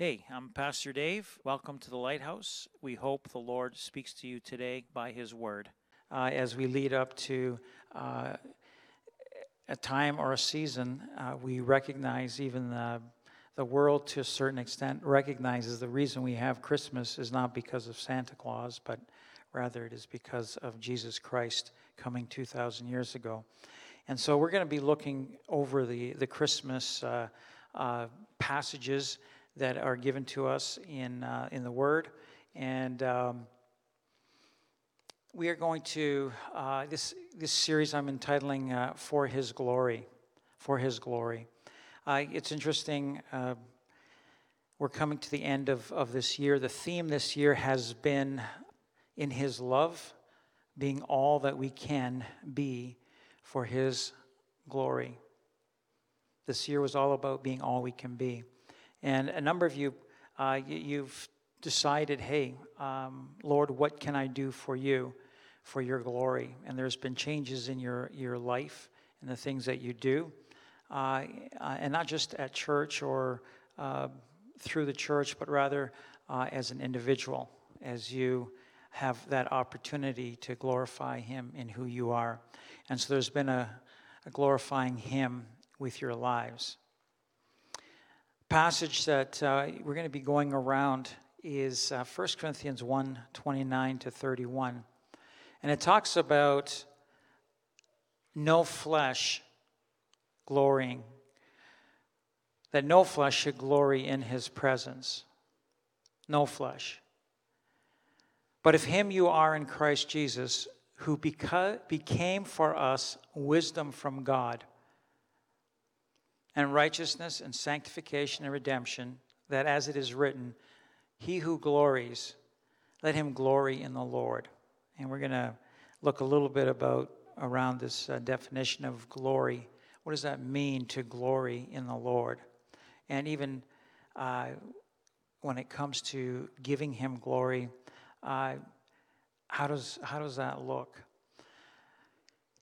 Hey, I'm Pastor Dave. Welcome to the Lighthouse. We hope the Lord speaks to you today by His Word. Uh, as we lead up to uh, a time or a season, uh, we recognize even the, the world to a certain extent recognizes the reason we have Christmas is not because of Santa Claus, but rather it is because of Jesus Christ coming 2,000 years ago. And so we're going to be looking over the, the Christmas uh, uh, passages that are given to us in, uh, in the Word. And um, we are going to, uh, this, this series I'm entitling uh, For His Glory. For His Glory. Uh, it's interesting, uh, we're coming to the end of, of this year. The theme this year has been in His love, being all that we can be for His glory. This year was all about being all we can be. And a number of you, uh, you've decided, hey, um, Lord, what can I do for you, for your glory? And there's been changes in your, your life and the things that you do. Uh, uh and not just at church or uh, through the church, but rather uh, as an individual, as you have that opportunity to glorify Him in who you are. And so there's been a, a glorifying Him with your lives passage that uh, we're going to be going around is uh, 1 Corinthians 1 29 to 31. And it talks about no flesh glorying, that no flesh should glory in his presence. No flesh. But if him you are in Christ Jesus, who beca- became for us wisdom from God and righteousness and sanctification and redemption, that as it is written, He who glories, let him glory in the Lord. And we're going to look a little bit about around this uh, definition of glory. What does that mean to glory in the Lord? And even uh, when it comes to giving Him glory, uh, how does how does that look?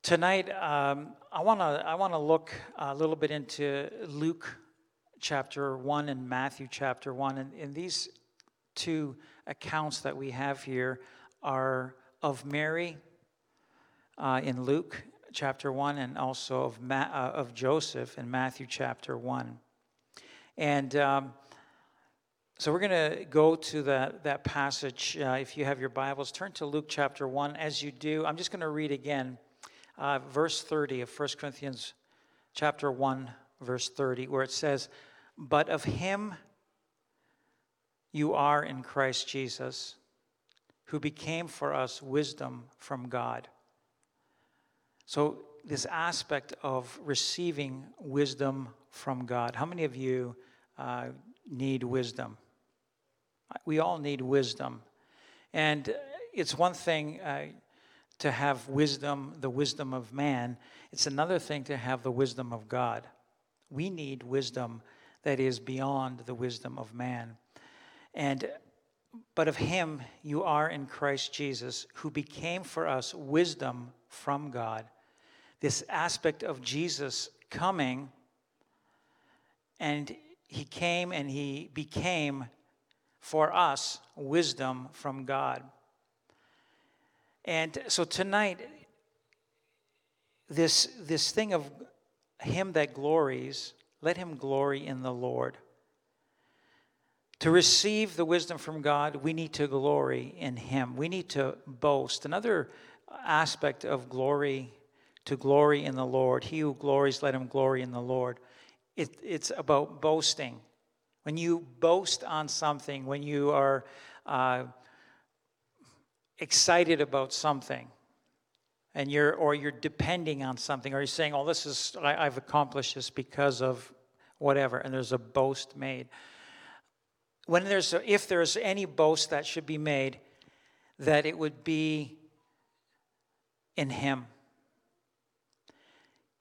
Tonight, um, I want to I want to look a little bit into Luke chapter one and Matthew chapter one, and, and these two accounts that we have here are of Mary uh, in Luke chapter one, and also of Ma- uh, of Joseph in Matthew chapter one, and. Um, so we're going to go to that, that passage. Uh, if you have your Bibles, turn to Luke chapter 1. As you do, I'm just going to read again uh, verse 30 of 1 Corinthians chapter 1, verse 30, where it says, But of him you are in Christ Jesus, who became for us wisdom from God. So, this aspect of receiving wisdom from God. How many of you uh, need wisdom? We all need wisdom. And it's one thing, uh, to have wisdom, the wisdom of man. It's another thing to have the wisdom of God. We need wisdom that is beyond the wisdom of man. And but of him you are in Christ Jesus, who became for us wisdom from God. This aspect of Jesus coming, and he came and he became for us wisdom from God. And so tonight, this, this thing of him that glories, let him glory in the Lord. To receive the wisdom from God, we need to glory in him. We need to boast. Another aspect of glory, to glory in the Lord. He who glories, let him glory in the Lord. It, it's about boasting. When you boast on something, when you are uh, excited about something and you're or you're depending on something or you're saying oh this is I, have accomplished this because of whatever and there's a boast made. When there's a, if there's any boast that should be made that it would be in him.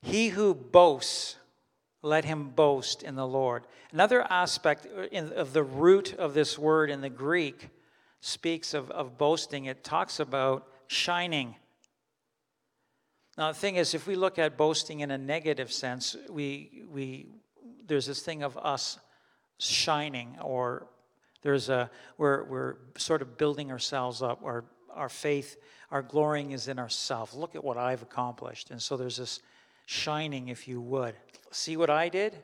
He who boasts let him boast in the lord. Another aspect uh, in, of the root of this word in the greek speaks of, of boasting, it talks about shining. Now, the thing is, if we look at boasting in a negative sense, we, we, there's this thing of us shining or there's a we're, we're sort of building ourselves up our our faith our glorying is in ourselves look at what i've accomplished. And so there's this shining if you would. See what i did?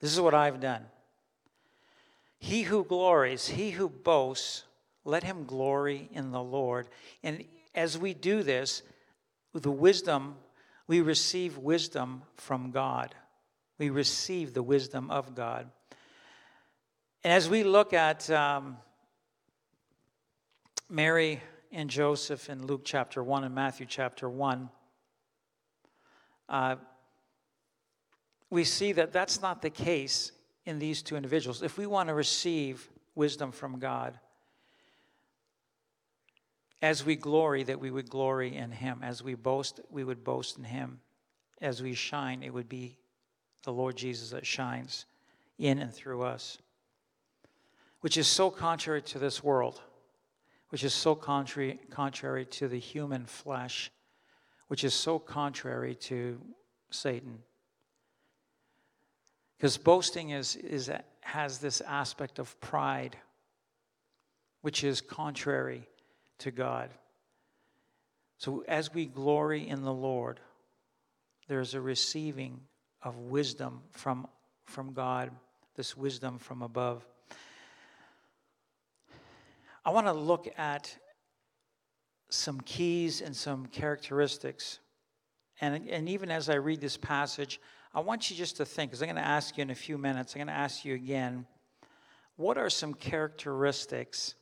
This is what i've done. He who glories he who boasts let him glory in the lord. And as we do this the wisdom we receive wisdom from god. We receive the wisdom of god. And as we look at um, Mary and Joseph in Luke chapter 1 and Matthew chapter 1, uh, we see that that's not the case in these two individuals. If we want to receive wisdom from God, as we glory, that we would glory in Him. As we boast, we would boast in Him. As we shine, it would be the Lord Jesus that shines in and through us which is so contrary to this world, which is so contrary, contrary to the human flesh, which is so contrary to Satan. Because boasting is, is, has this aspect of pride, which is contrary to God. So as we glory in the Lord, there's a receiving of wisdom from, from God, this wisdom from above. I want to look at some keys and some characteristics. And, and even as I read this passage, I want you just to think, because I'm going to ask you in a few minutes, I'm going to ask you again, what are some characteristics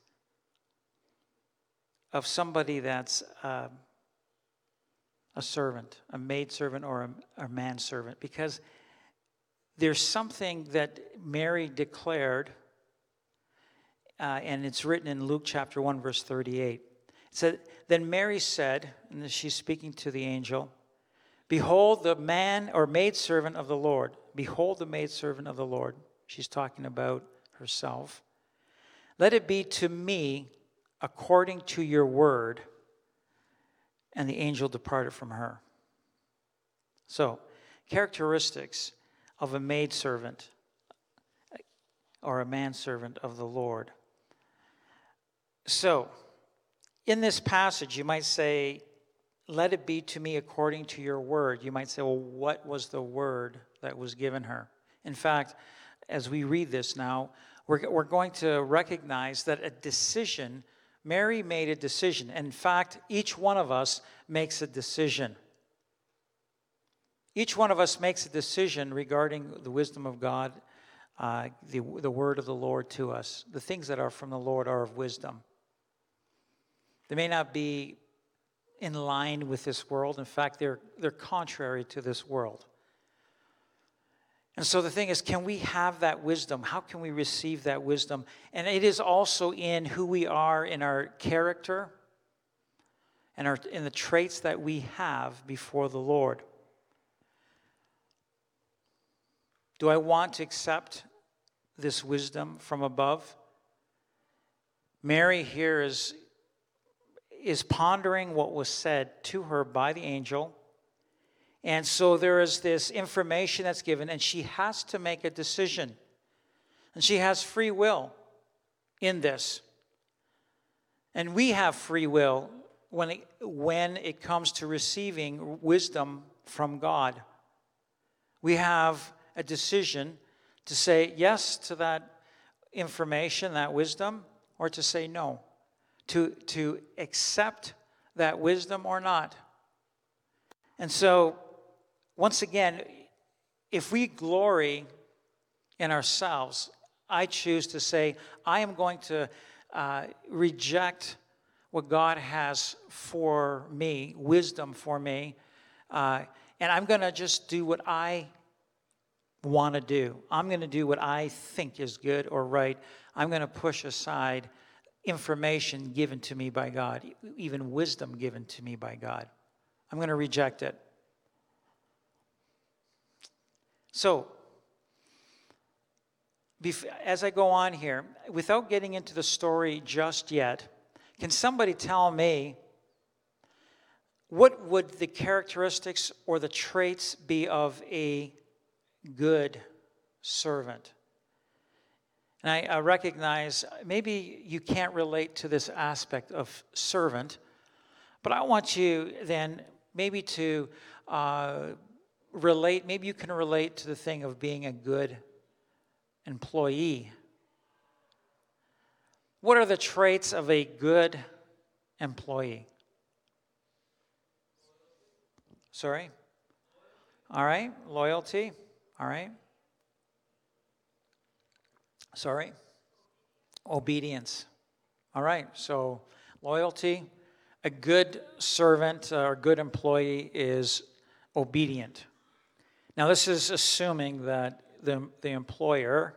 of somebody that's uh, a servant, a maidservant, or a, a manservant? Because there's something that Mary declared uh, and it's written in Luke chapter 1, verse 38. It said, Then Mary said, and she's speaking to the angel, Behold the man or maidservant of the Lord. Behold the maidservant of the Lord. She's talking about herself. Let it be to me according to your word. And the angel departed from her. So, characteristics of a maidservant or a manservant of the Lord. So, in this passage, you might say, Let it be to me according to your word. You might say, Well, what was the word that was given her? In fact, as we read this now, we're, we're going to recognize that a decision, Mary made a decision. In fact, each one of us makes a decision. Each one of us makes a decision regarding the wisdom of God, uh, the, the word of the Lord to us. The things that are from the Lord are of wisdom. They may not be in line with this world. In fact, they're, they're contrary to this world. And so the thing is, can we have that wisdom? How can we receive that wisdom? And it is also in who we are, in our character, and our, in the traits that we have before the Lord. Do I want to accept this wisdom from above? Mary here is is pondering what was said to her by the angel. And so there is this information that's given, and she has to make a decision. And she has free will in this. And we have free will when it, when it comes to receiving wisdom from God. We have a decision to say yes to that information, that wisdom, or to say no to, to accept that wisdom or not. And so, once again, if we glory in ourselves, I choose to say, I am going to uh, reject what God has for me, wisdom for me, uh, and I'm going to just do what I want to do. I'm going to do what I think is good or right. I'm going to push aside information given to me by God, even wisdom given to me by God. I'm going to reject it. So, as I go on here, without getting into the story just yet, can somebody tell me what would the characteristics or the traits be of a good servant? And I, I recognize maybe you can't relate to this aspect of servant, but I want you then maybe to uh, relate, maybe you can relate to the thing of being a good employee. What are the traits of a good employee? Sorry? All right, loyalty. All right. Sorry? Obedience. All right, so loyalty. A good servant uh, or good employee is obedient. Now, this is assuming that the, the employer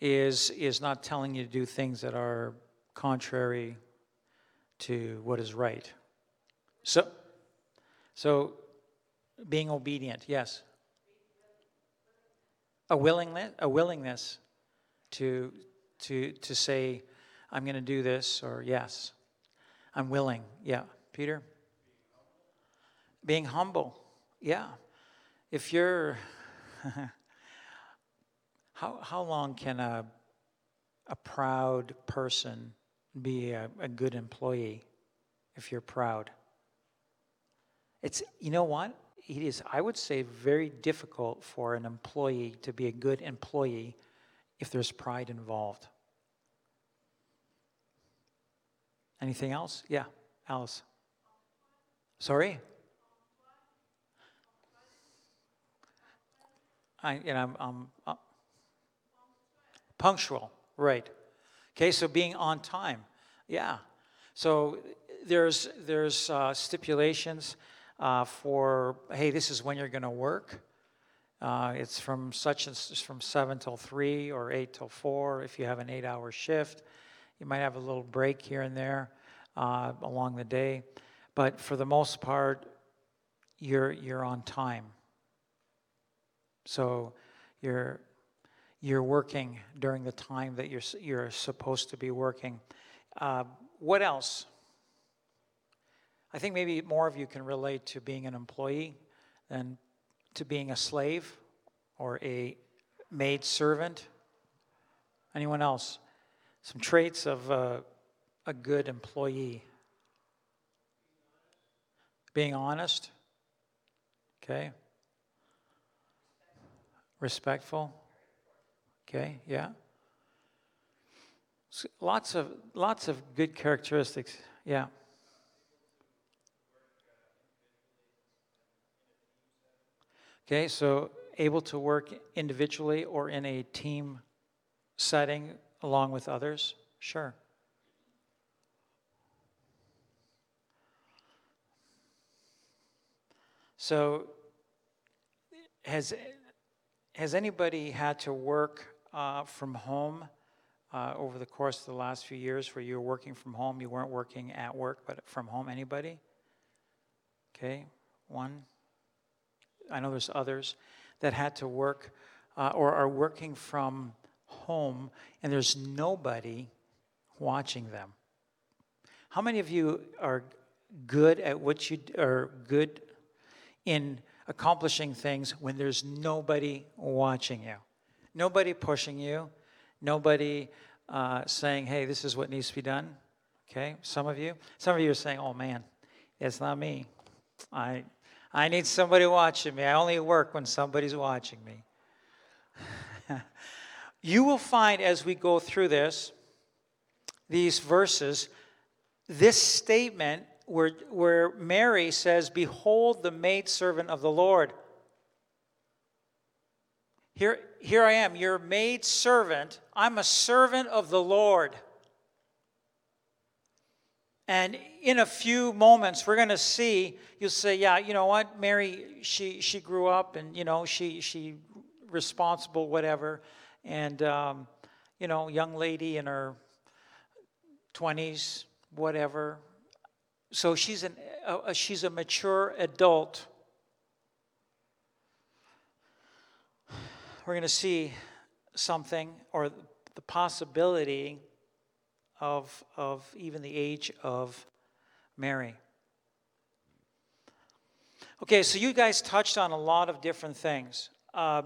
is, is not telling you to do things that are contrary to what is right. So, so being obedient, yes. A willingness, a willingness to, to, to say, I'm going to do this, or yes, I'm willing. Yeah. Peter? Being humble. Yeah. If you're, how, how long can a, a proud person be a, a good employee if you're proud? It's, you know what? It is, I would say, very difficult for an employee to be a good employee if there's pride involved. Anything else? Yeah, Alice. Sorry? I, you know, I'm, I'm uh, punctual, right. Okay, so being on time. Yeah. So there's, there's uh, stipulations uh, for, hey, this is when you're going to work. Uh, it's from such and from 7 till 3 or 8 till 4 if you have an eight hour shift. You might have a little break here and there uh, along the day. But for the most part, you're, you're on time. So you're, you're working during the time that you're, you're supposed to be working. Uh, what else? I think maybe more of you can relate to being an employee than to being a slave or a maid servant? Anyone else? Some traits of a, a good employee. Being honest. Okay. Respectful. Okay, yeah. lots of lots of good characteristics. Yeah. Okay, so able to work individually or in a team setting along with others? Sure. So, has, has anybody had to work uh, from home uh, over the course of the last few years where you were working from home? You weren't working at work, but from home? Anybody? Okay, one. I know there's others that had to work uh, or are working from home and there's nobody watching them. How many of you are good at what you are good in accomplishing things when there's nobody watching you? Nobody pushing you, nobody uh, saying, hey, this is what needs to be done. Okay, some of you. Some of you are saying, oh man, it's not me. I, I need somebody watching me. I only work when somebody's watching me. you will find as we go through this, these verses, this statement where, where Mary says, Behold the maidservant of the Lord. Here, here I am, your maid servant. I'm a servant of the Lord. And in a few moments, we're going to see, you'll say, yeah, you know what, Mary, she, she grew up and, you know, she, she responsible, whatever. And, um, you know, young lady in her 20s, whatever. So she's, an, she's a mature adult. We're going to see something or the possibility of, of even the age of Mary. Okay, so you guys touched on a lot of different things. Uh,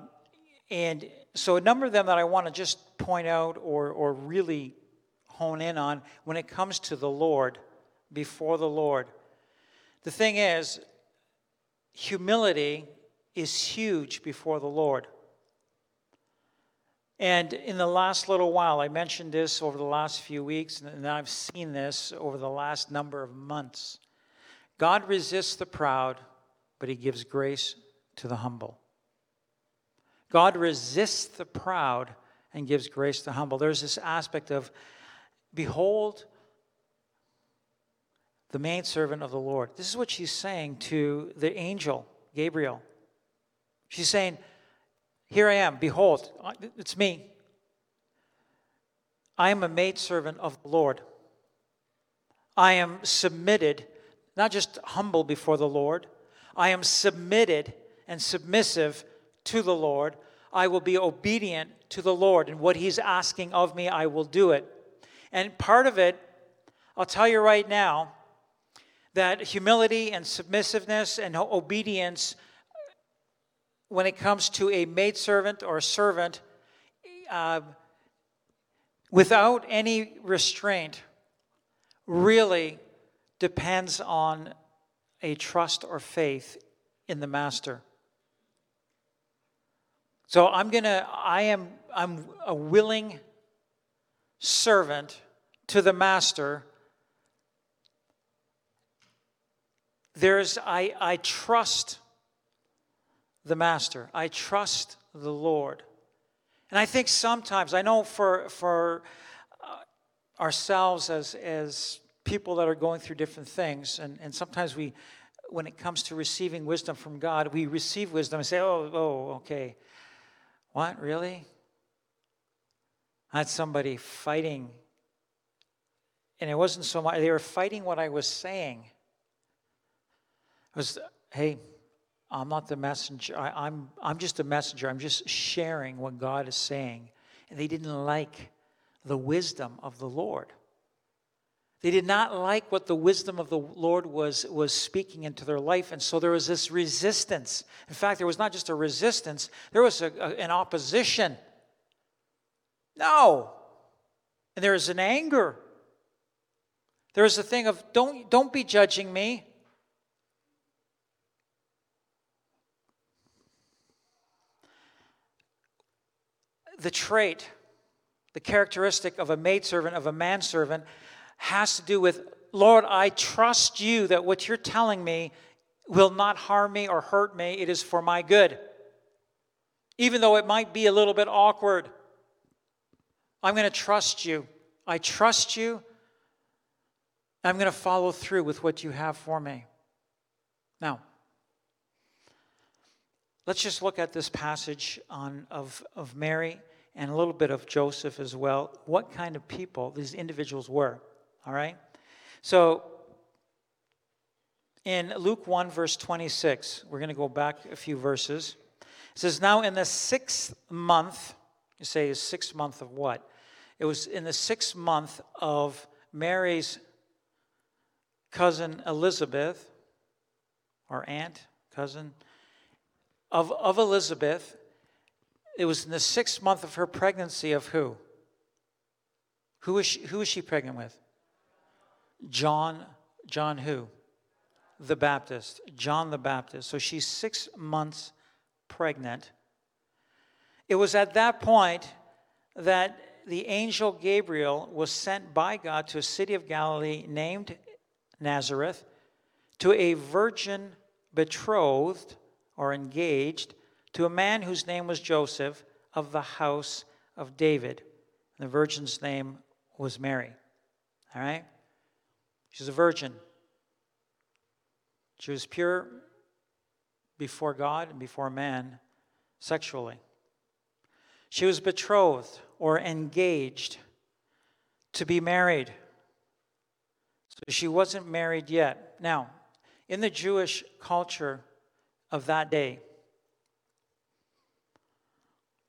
and so a number of them that I want to just point out or, or really hone in on when it comes to the Lord, before the Lord. The thing is, humility is huge before the Lord. And in the last little while, I mentioned this over the last few weeks, and I've seen this over the last number of months. God resists the proud, but he gives grace to the humble. God resists the proud and gives grace to the humble. There's this aspect of, behold, the maidservant of the Lord. This is what she's saying to the angel, Gabriel. She's saying, Here I am, behold, it's me. I am a maidservant of the Lord. I am submitted, not just humble before the Lord, I am submitted and submissive to the Lord. I will be obedient to the Lord, and what He's asking of me, I will do it. And part of it, I'll tell you right now, that humility and submissiveness and obedience, when it comes to a maidservant or a servant, uh, without any restraint, really depends on a trust or faith in the master. So I'm to I am I'm a willing servant to the master. There's I I trust the master. I trust the Lord. And I think sometimes I know for for uh, ourselves as as people that are going through different things and, and sometimes we when it comes to receiving wisdom from God, we receive wisdom and say, oh, oh, okay. What, really? I had somebody fighting, and it wasn't so much, they were fighting what I was saying. It was, hey, I'm not the messenger. I, am I'm, I'm just a messenger. I'm just sharing what God is saying. And they didn't like the wisdom of the Lord. They did not like what the wisdom of the Lord was, was speaking into their life. And so there was this resistance. In fact, there was not just a resistance, there was a, a, an opposition. No. And there was an anger. There was a thing of, don't, don't be judging me. The trait, the characteristic of a maidservant, of a manservant, has to do with Lord, I trust you that what you're telling me will not harm me or hurt me. It is for my good. Even though it might be a little bit awkward, I'm going to trust you. I trust you. I'm going to follow through with what you have for me. Now, let's just look at this passage on, of, of Mary and a little bit of Joseph as well. What kind of people these individuals were. All right? So, in Luke 1, verse 26, we're going to go back a few verses. It says, Now in the sixth month, you say, is sixth month of what? It was in the sixth month of Mary's cousin Elizabeth, or aunt, cousin, of, of Elizabeth. It was in the sixth month of her pregnancy of who? Who is she, who is she pregnant with? John, John who? The Baptist, John the Baptist. So she's six months pregnant. It was at that point that the angel Gabriel was sent by God to a city of Galilee named Nazareth to a virgin betrothed or engaged to a man whose name was Joseph of the house of David. And The virgin's name was Mary. All right? She's a virgin. She was pure before God and before man sexually. She was betrothed or engaged to be married. So she wasn't married yet. Now, in the Jewish culture of that day,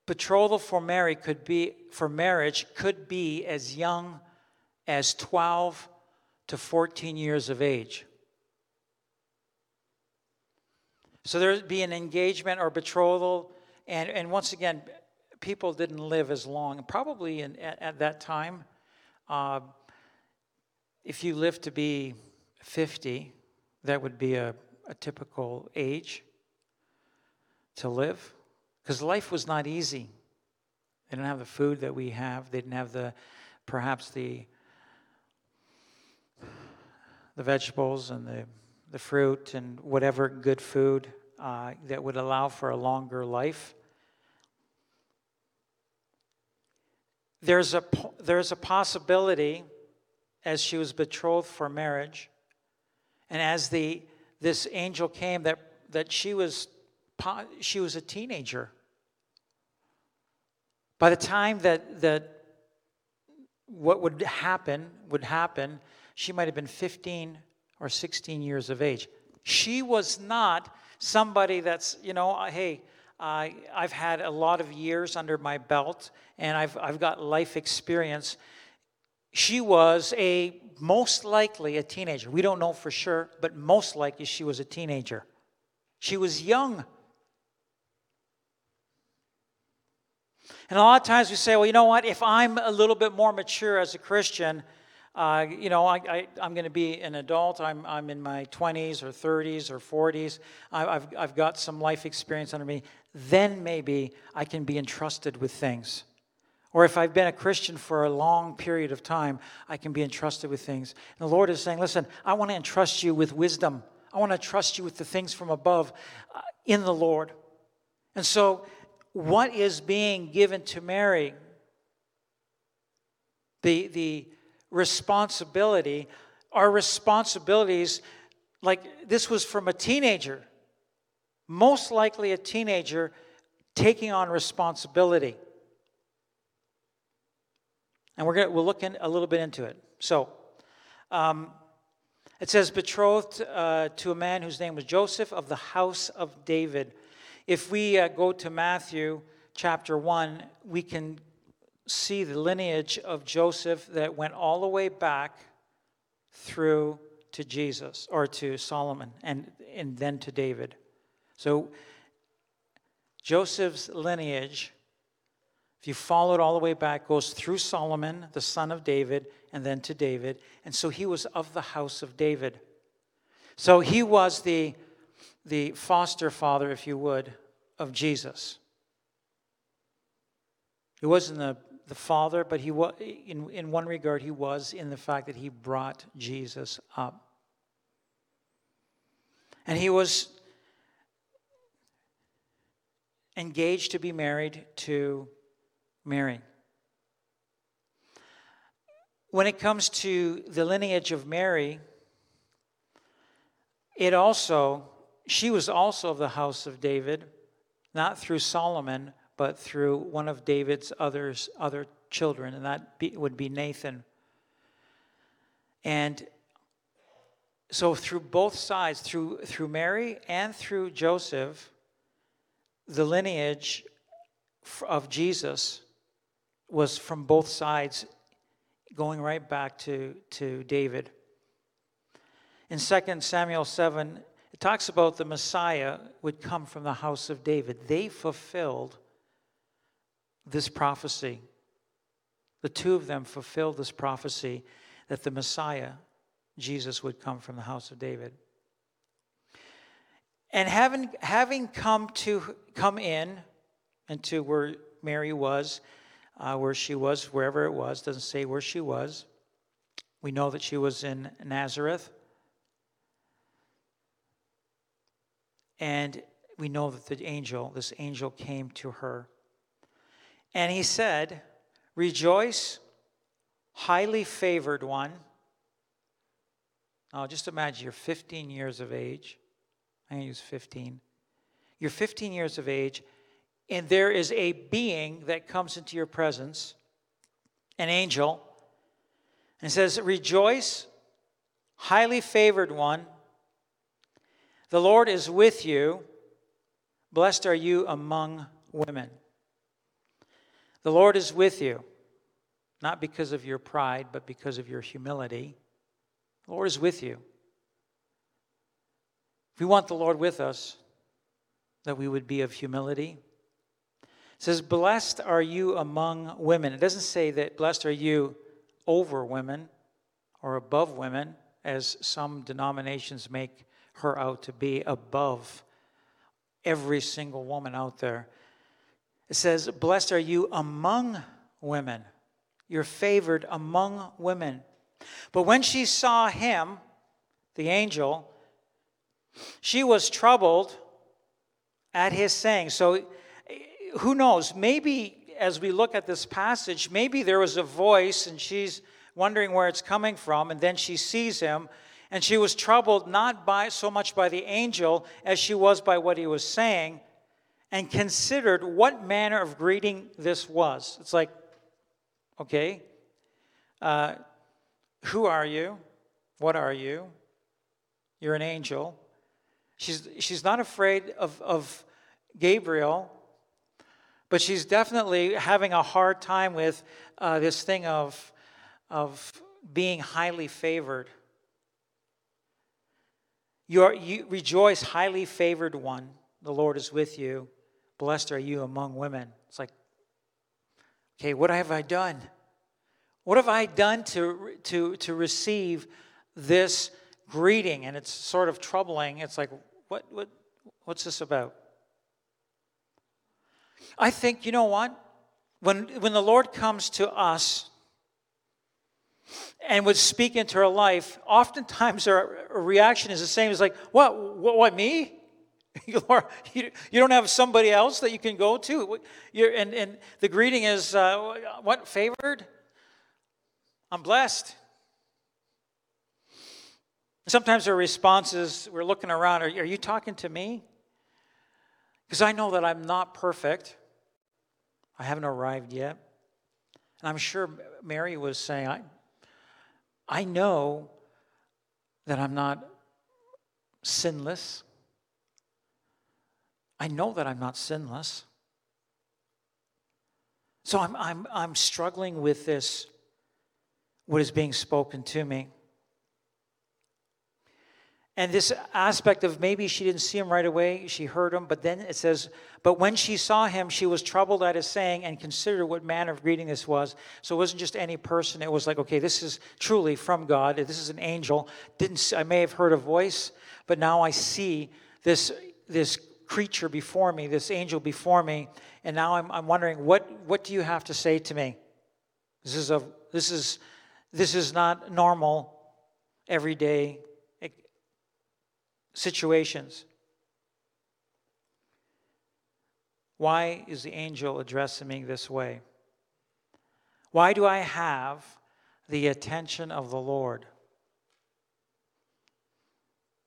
betrothal for Mary could be for marriage could be as young as 12 to 14 years of age. So there'd be an engagement or betrothal. And, and once again, people didn't live as long. Probably in, at, at that time, uh, if you lived to be 50, that would be a, a typical age to live. Because life was not easy. They didn't have the food that we have. They didn't have the, perhaps the, the vegetables and the, the fruit and whatever good food uh, that would allow for a longer life. There's a, there's a possibility as she was betrothed for marriage, and as the, this angel came, that, that she, was, she was a teenager. By the time that, that what would happen would happen, she might have been 15 or 16 years of age. She was not somebody that's, you know, uh, hey, uh, I've had a lot of years under my belt and I've, I've got life experience. She was a most likely a teenager. We don't know for sure, but most likely she was a teenager. She was young. And a lot of times we say, well, you know what? If I'm a little bit more mature as a Christian, uh, you know, I, am going to be an adult. I'm, I'm in my 20s or 30s or 40s. I, I've, I've got some life experience under me. Then maybe I can be entrusted with things. Or if I've been a Christian for a long period of time, I can be entrusted with things. And the Lord is saying, listen, I want to entrust you with wisdom. I want to trust you with the things from above uh, in the Lord. And so, what is being given to Mary? The, the, responsibility. Our responsibilities, like this was from a teenager, most likely a teenager taking on responsibility. And we're gonna, we'll look in, a little bit into it. So, um, it says, betrothed uh, to a man whose name was Joseph of the house of David. If we uh, go to Matthew chapter 1, we can see the lineage of Joseph that went all the way back through to Jesus or to Solomon and, and then to David. So Joseph's lineage, if you follow it all the way back, goes through Solomon, the son of David, and then to David. And so he was of the house of David. So he was the, the foster father, if you would, of Jesus. He wasn't the the Father, but he was, in, in one regard, he was in the fact that he brought Jesus up. And he was engaged to be married to Mary. When it comes to the lineage of Mary, it also, she was also of the house of David, not through Solomon, but through one of David's others, other children, and that be, would be Nathan. And so, through both sides, through, through Mary and through Joseph, the lineage of Jesus was from both sides, going right back to, to David. In 2 Samuel 7, it talks about the Messiah would come from the house of David. They fulfilled this prophecy. The two of them fulfilled this prophecy that the Messiah, Jesus, would come from the house of David. And having, having come to come in into where Mary was, uh, where she was, wherever it was, doesn't say where she was. We know that she was in Nazareth. And we know that the angel, this angel came to her and he said, Rejoice, highly favored one. Now, just imagine you're 15 years of age. I think he was 15. You're 15 years of age, and there is a being that comes into your presence, an angel, and says, Rejoice, highly favored one. The Lord is with you. Blessed are you among women. The Lord is with you, not because of your pride, but because of your humility. The Lord is with you. If we want the Lord with us, that we would be of humility. It says, Blessed are you among women. It doesn't say that blessed are you over women or above women, as some denominations make her out to be above every single woman out there. It says, Blessed are you among women. You're favored among women. But when she saw him, the angel, she was troubled at his saying. So who knows? Maybe as we look at this passage, maybe there was a voice and she's wondering where it's coming from, and then she sees him, and she was troubled not by so much by the angel as she was by what he was saying, and considered what manner of greeting this was. It's like, okay, uh, who are you? What are you? You're an angel. She's, she's not afraid of, of Gabriel, but she's definitely having a hard time with uh, this thing of, of being highly favored. You, are, you rejoice, highly favored one. The Lord is with you. Blessed are you among women. It's like, okay, what have I done? What have I done to, to, to receive this greeting? And it's sort of troubling. It's like, what, what, what's this about? I think, you know what? When, when the Lord comes to us and would speak into her life, oftentimes her reaction is the same. It's like, what, what, what me? Lord, you, don't have somebody else that you can go to? You're, and, and the greeting is, uh, what, favored? I'm blessed. Sometimes our response is, we're looking around, are, are you talking to me? Because I know that I'm not perfect. I haven't arrived yet. And I'm sure Mary was saying, I, I know that I'm not sinless. I know that I'm not sinless. So I'm, I'm, I'm struggling with this what is being spoken to me. And this aspect of maybe she didn't see him right away, she heard him, but then it says, But when she saw him, she was troubled at his saying and considered what manner of greeting this was. So it wasn't just any person, it was like, okay, this is truly from God. This is an angel. Didn't I may have heard a voice, but now I see this, this creature before me, this angel before me, and now I'm, I'm wondering, what, what do you have to say to me? This is a this is this is not normal, everyday situations. Why is the angel addressing me this way? Why do I have the attention of the Lord?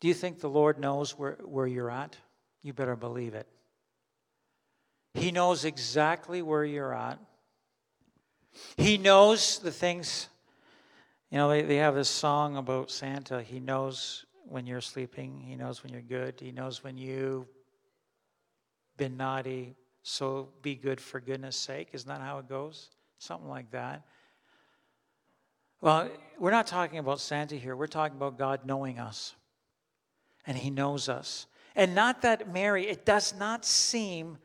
Do you think the Lord knows where, where you're at? You better believe it. He knows exactly where you're at. He knows the things you know, they, they have this song about Santa. He knows when you're sleeping, He knows when you're good, He knows when you've been naughty. So be good for goodness sake. Isn't that how it goes? Something like that. Well, we're not talking about Santa here. We're talking about God knowing us. And He knows us. And not that Mary, it does not seem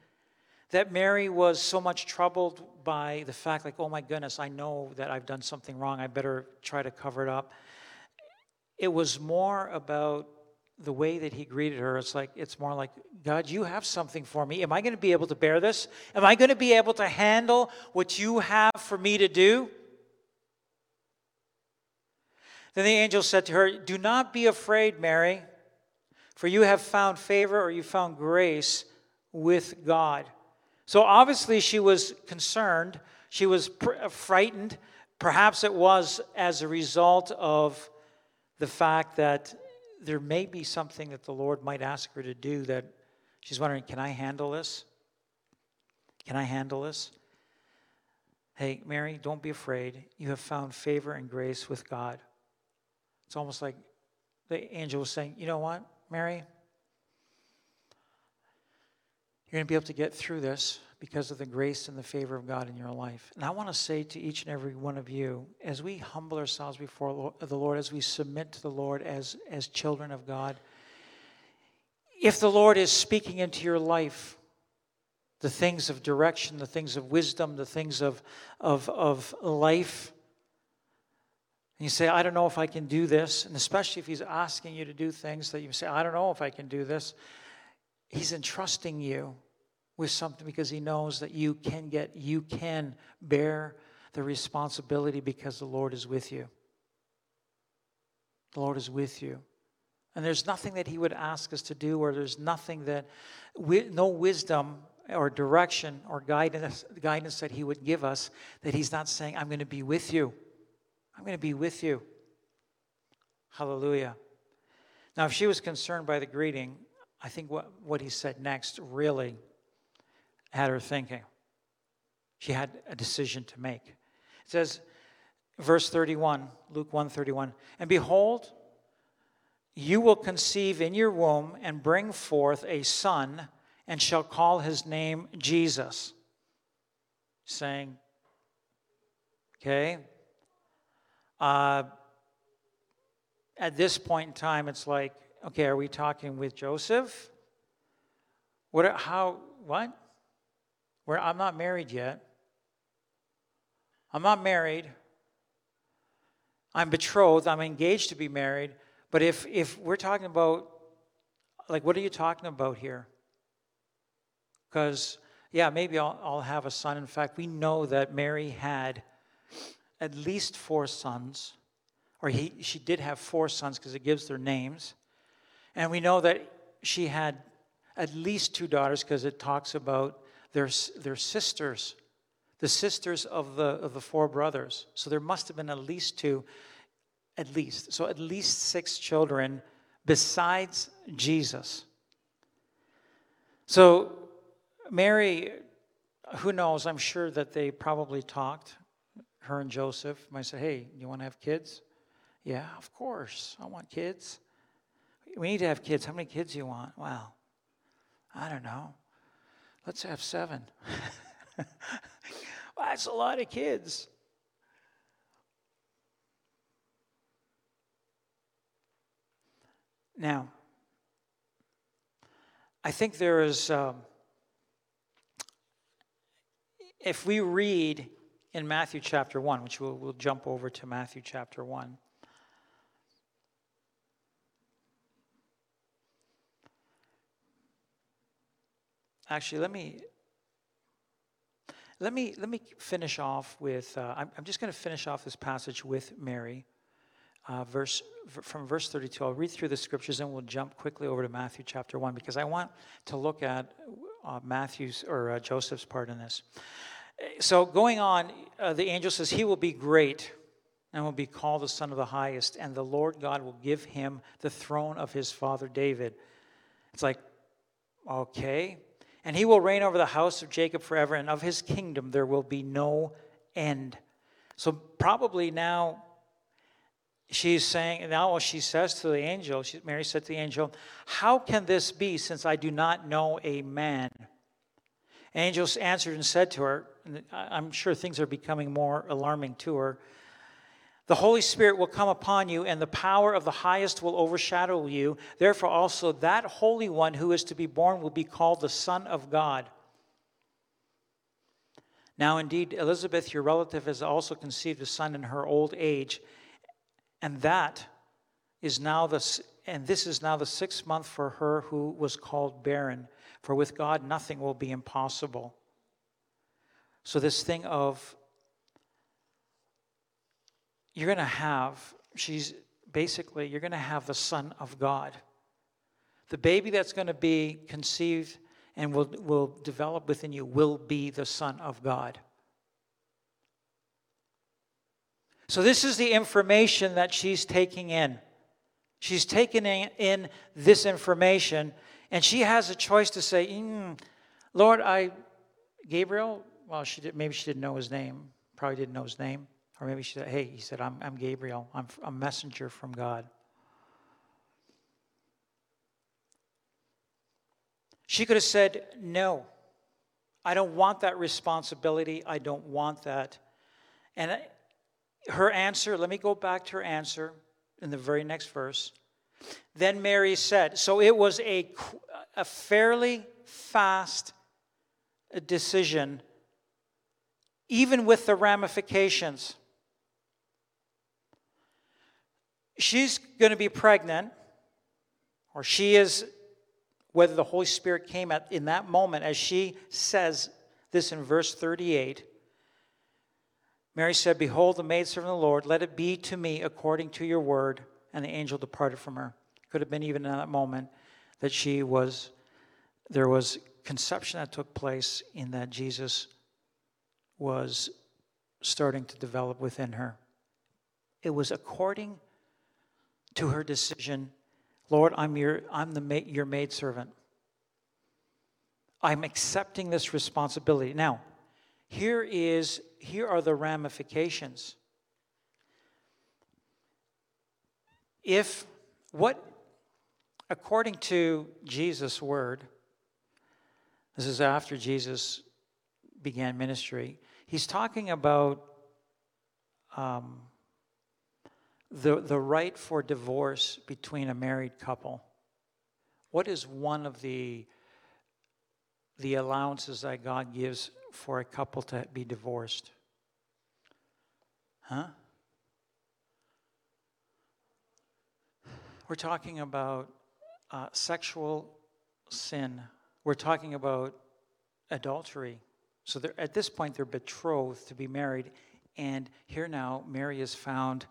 that Mary was so much troubled by the fact, like, oh my goodness, I know that I've done something wrong. I better try to cover it up. It was more about the way that he greeted her. It's like, it's more like, God, you have something for me. Am I going to be able to bear this? Am I going to be able to handle what you have for me to do? Then the angel said to her, Do not be afraid, Mary, for you have found favor or you found grace with God. So obviously, she was concerned. She was pr- frightened. Perhaps it was as a result of the fact that there may be something that the Lord might ask her to do that she's wondering can I handle this? Can I handle this? Hey, Mary, don't be afraid. You have found favor and grace with God. It's almost like the angel was saying, You know what, Mary? You're going to be able to get through this because of the grace and the favor of God in your life. And I want to say to each and every one of you, as we humble ourselves before the Lord, as we submit to the Lord as, as children of God, if the Lord is speaking into your life, the things of direction, the things of wisdom, the things of, of, of life. And you say, I don't know if I can do this. And especially if he's asking you to do things that you say, I don't know if I can do this. He's entrusting you with something because he knows that you can get, you can bear the responsibility because the Lord is with you. The Lord is with you. And there's nothing that he would ask us to do, or there's nothing that, no wisdom or direction or guidance, guidance that he would give us that he's not saying, I'm going to be with you. I'm going to be with you. Hallelujah. Now, if she was concerned by the greeting, I think what, what he said next really had her thinking. She had a decision to make. It says, verse 31, Luke 131, and behold, you will conceive in your womb and bring forth a son and shall call his name Jesus. Saying, okay, uh, at this point in time, it's like, okay, are we talking with Joseph? What? How? What? Where I'm not married yet. I'm not married. I'm betrothed. I'm engaged to be married. But if if we're talking about, like, what are you talking about here? Because yeah, maybe I'll, I'll have a son. In fact, we know that Mary had at least four sons, or he, she did have four sons because it gives their names. And we know that she had at least two daughters because it talks about their, their sisters, the sisters of the, of the four brothers. So there must have been at least two, at least. So at least six children besides Jesus. So Mary, who knows, I'm sure that they probably talked her and Joseph might say, Hey, you want to have kids? Yeah, of course. I want kids. We need to have kids. How many kids do you want? Well, I don't know. Let's have seven. well, that's a lot of kids. Now, I think there is, um, if we read in Matthew chapter 1, which we'll, we'll jump over to Matthew chapter 1. Actually, let me let me let me finish off with. Uh, I'm, I'm, just going to finish off this passage with Mary, uh, verse from verse 32. I'll read through the scriptures and we'll jump quickly over to Matthew chapter one because I want to look at uh, Matthew's or uh, Joseph's part in this. So, going on, uh, the angel says, He will be great and will be called the Son of the Highest, and the Lord God will give him the throne of his father David. It's like, okay. And he will reign over the house of Jacob forever, and of his kingdom there will be no end. So, probably now she's saying, now she says to the angel, she, Mary said to the angel, How can this be since I do not know a man? Angels answered and said to her, I'm sure things are becoming more alarming to her. The Holy Spirit will come upon you, and the power of the highest will overshadow you. Therefore, also that Holy One who is to be born will be called the Son of God. Now, indeed, Elizabeth, your relative, has also conceived a son in her old age, and that is now the and this is now the sixth month for her who was called barren. For with God, nothing will be impossible. So, this thing of you're going to have, she's basically, you're going to have the Son of God. The baby that's going to be conceived and will, will develop within you will be the Son of God. So, this is the information that she's taking in. She's taking in this information and she has a choice to say, mm, Lord, I, Gabriel, well, she did, maybe she didn't know his name, probably didn't know his name. Or maybe she said, hey, he said, I'm, I'm Gabriel, I'm a messenger from God. She could have said, no, I don't want that responsibility. I don't want that. And her answer, let me go back to her answer in the very next verse. Then Mary said, so it was a, a fairly fast decision, even with the ramifications. She's going to be pregnant, or she is, whether the Holy Spirit came at in that moment, as she says this in verse 38. Mary said, Behold, the maidservant of the Lord, let it be to me according to your word. And the angel departed from her. Could have been even in that moment that she was, there was conception that took place in that Jesus was starting to develop within her. It was according to her decision Lord, I'm your, I'm the ma- your maidservant. I'm accepting this responsibility. Now, here is here are the ramifications. If what according to Jesus' word, this is after Jesus began ministry, he's talking about um, the, the right for divorce between a married couple. What is one of the, the allowances that God gives for a couple to be divorced? Huh? We're talking about uh, sexual sin. We're talking about adultery. So at this point, they're betrothed to be married. And here now, Mary is found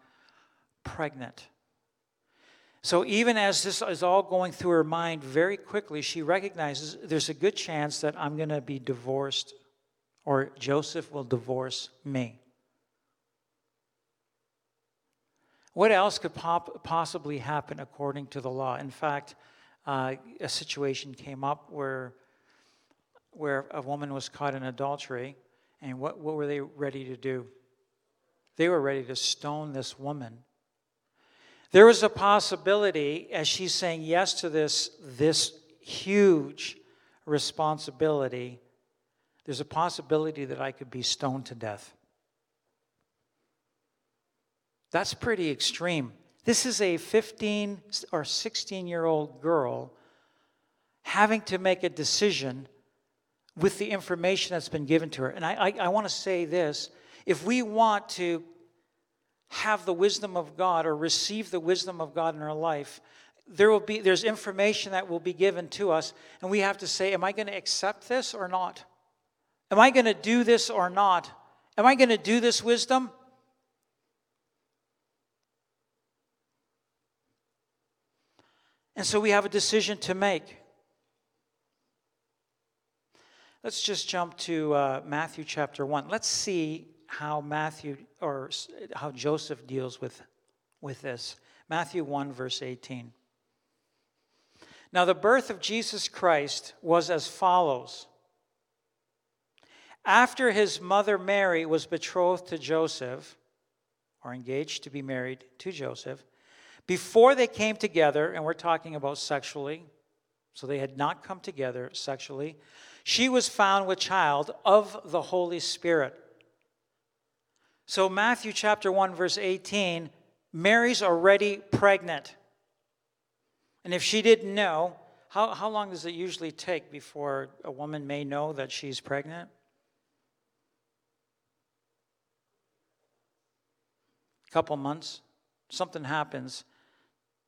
pregnant. So even as this is all going through her mind, very quickly she recognizes there's a good chance that I'm going to be divorced or Joseph will divorce me. What else could pop- possibly happen according to the law? In fact, uh, a situation came up where, where a woman was caught in adultery, and what, what were they ready to do? They were ready to stone this woman. There was a possibility, as she's saying yes to this, this huge responsibility, there's a possibility that I could be stoned to death. That's pretty extreme. This is a 15 or 16 year old girl having to make a decision with the information that's been given to her. And I, I, I want to say this if we want to have the wisdom of God or receive the wisdom of God in our life, there will be there's information that will be given to us and we have to say am I going to accept this or not? Am I going to do this or not? Am I going to do this wisdom? And so we have a decision to make. Let's just jump to uh, Matthew chapter 1. Let's see how Matthew or how Joseph deals with, with this. Matthew 1, verse 18. Now, the birth of Jesus Christ was as follows. After his mother Mary was betrothed to Joseph, or engaged to be married to Joseph, before they came together, and we're talking about sexually, so they had not come together sexually, she was found with child of the Holy Spirit. So, Matthew chapter 1, verse 18, Mary's already pregnant. And if she didn't know, how, how long does it usually take before a woman may know that she's pregnant? A couple months. Something happens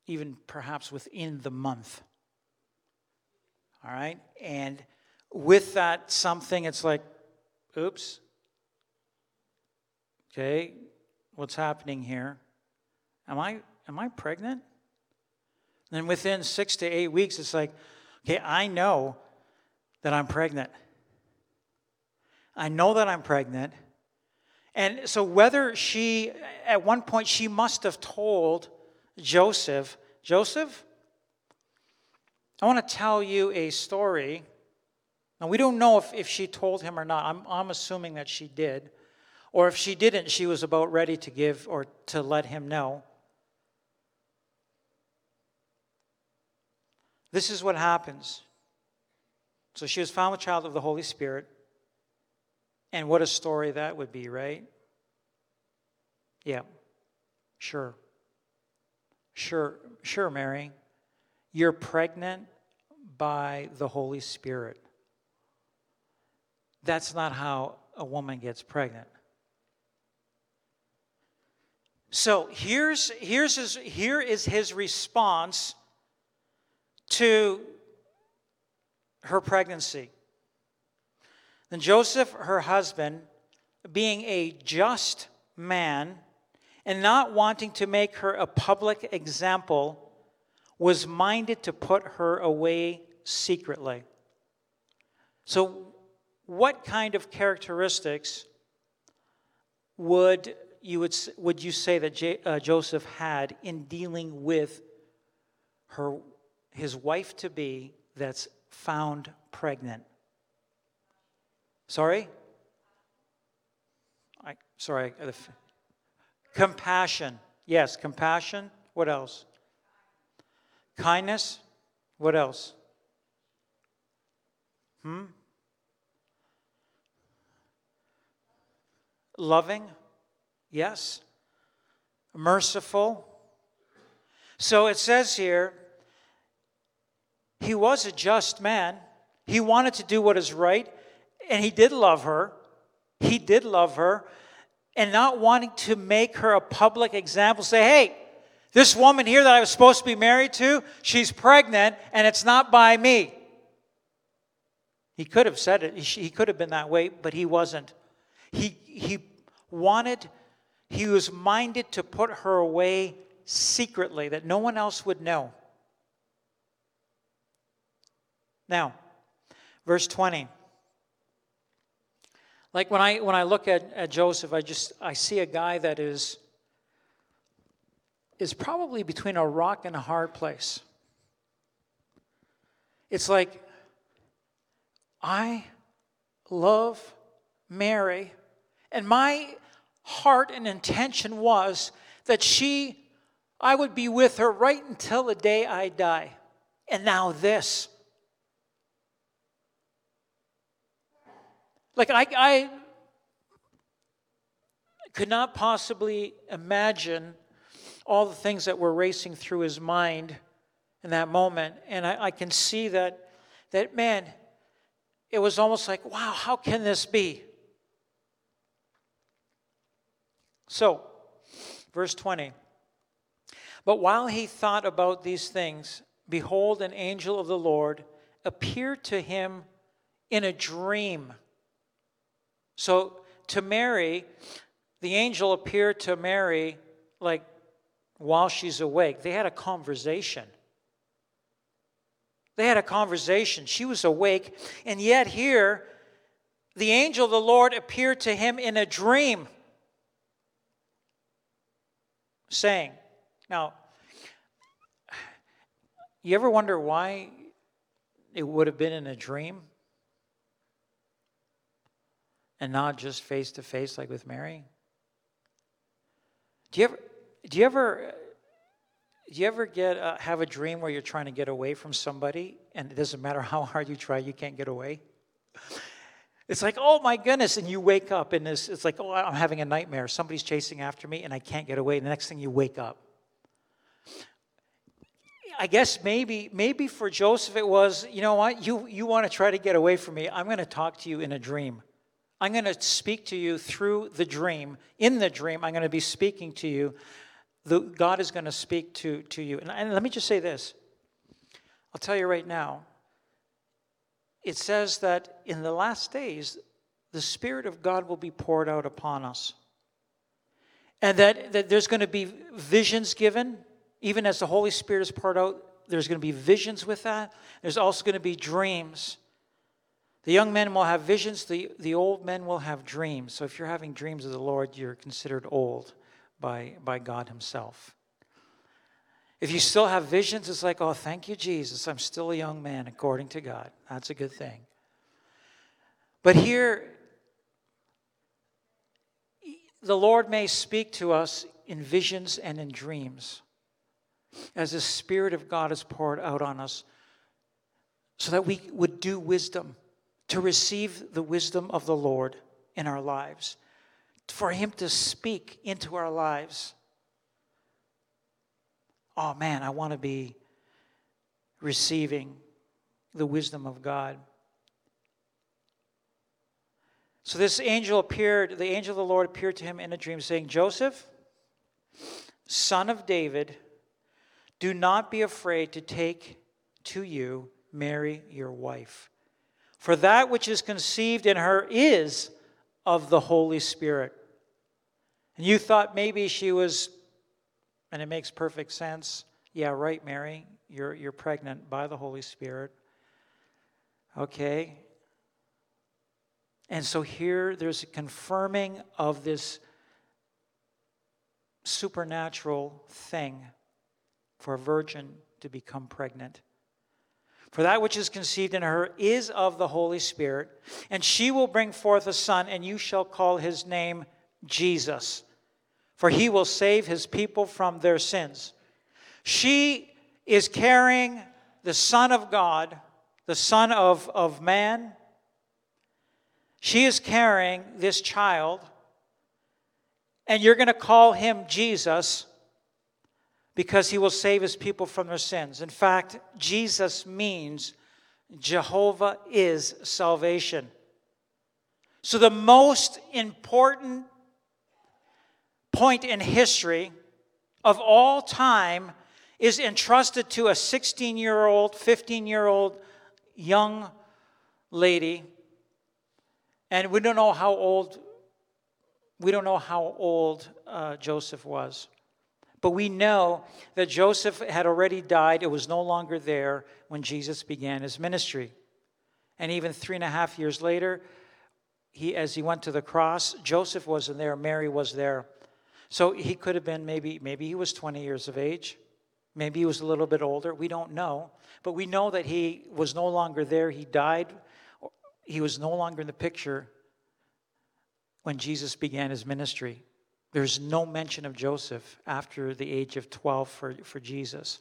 even perhaps within the month. All right? And with that something, it's like, oops. Okay, what's happening here? Am I am I pregnant? And within six to eight weeks, it's like, okay, I know that I'm pregnant. I know that I'm pregnant. And so, whether she, at one point, she must have told Joseph, Joseph, I want to tell you a story. Now, we don't know if, if she told him or not. I'm, I'm assuming that she did. Or if she didn't, she was about ready to give or to let him know. This is what happens. So she was found with child of the Holy Spirit. And what a story that would be, right? Yeah, sure. Sure, sure, Mary. You're pregnant by the Holy Spirit. That's not how a woman gets pregnant. So here's, here's his, here is his response to her pregnancy. Then Joseph, her husband, being a just man and not wanting to make her a public example, was minded to put her away secretly. So, what kind of characteristics would you, would, would you say that J, uh, Joseph had in dealing with her, his wife to be that's found pregnant? Sorry? I, sorry. Compassion. Yes, compassion. What else? Kindness. What else? Hmm? Loving. Yes. Merciful. So it says here, he was a just man. He wanted to do what is right and he did love her. He did love her. And not wanting to make her a public example, say, hey, this woman here that I was supposed to be married to, she's pregnant and it's not by me. He could have said it. He could have been that way, but he wasn't. He, he wanted, he was minded to put her away secretly that no one else would know. Now, verse 20. Like when I when I look at, at Joseph, I just I see a guy that is is probably between a rock and a hard place. It's like I love Mary, and my heart and intention was that she I would be with her right until the day I die. And now this. Like, I, I could not possibly imagine all the things that were racing through his mind in that moment. And I, I can see that, that, man, it was almost like, wow, how can this be? So, verse 20. But while he thought about these things, behold, an angel of the Lord appeared to him in a dream. So to Mary, the angel appeared to Mary like while she's awake. They had a conversation. They had a conversation. She was awake, and yet here, the angel of the Lord appeared to him in a dream, saying, Now, you ever wonder why it would have been in a dream? and not just face to face like with Mary? Do you ever do you ever do you ever get uh, have a dream where you're trying to get away from somebody and it doesn't matter how hard you try you can't get away? It's like, "Oh my goodness." And you wake up and this it's like, "Oh, I'm having a nightmare. Somebody's chasing after me and I can't get away." And the next thing you wake up. I guess maybe maybe for Joseph it was, you know what? You you want to try to get away from me. I'm going to talk to you in a dream. I'm going to speak to you through the dream. In the dream, I'm going to be speaking to you. The, God is going to speak to, to you. And, and let me just say this I'll tell you right now. It says that in the last days, the Spirit of God will be poured out upon us. And that, that there's going to be visions given, even as the Holy Spirit is poured out, there's going to be visions with that. There's also going to be dreams. The young men will have visions, the, the old men will have dreams. So if you're having dreams of the Lord, you're considered old by, by God Himself. If you still have visions, it's like, oh, thank you, Jesus. I'm still a young man according to God. That's a good thing. But here, the Lord may speak to us in visions and in dreams as the Spirit of God is poured out on us so that we would do wisdom to receive the wisdom of the Lord in our lives, for Him to speak into our lives. Oh man, I want to be receiving the wisdom of God. So this angel appeared, the angel of the Lord appeared to him in a dream, saying, Joseph, son of David, do not be afraid to take to you Mary, your wife. For that which is conceived in her is of the Holy Spirit. And you thought maybe she was, and it makes perfect sense. Yeah, right, Mary, you're, you're pregnant by the Holy Spirit. Okay. And so here there's a confirming of this supernatural thing for a virgin to become pregnant. For that which is conceived in her is of the Holy Spirit, and she will bring forth a son, and you shall call his name Jesus, for he will save his people from their sins. She is carrying the Son of God, the Son of, of man. She is carrying this child, and you're going to call him Jesus because he will save his people from their sins. In fact, Jesus means Jehovah is salvation. So, the most important point in history of all time is entrusted to a 16 year old, 15 year old young lady. And we don't know how old. We don't know how old uh, Joseph was. But we know that Joseph had already died. It was no longer there when Jesus began his ministry. And even three and a half years later, he, as he went to the cross, Joseph wasn't there, Mary was there. So he could have been maybe, maybe he was 20 years of age. Maybe he was a little bit older. We don't know. But we know that he was no longer there. He died. He was no longer in the picture when Jesus began his ministry. There's no mention of Joseph after the age of 12 for, for Jesus.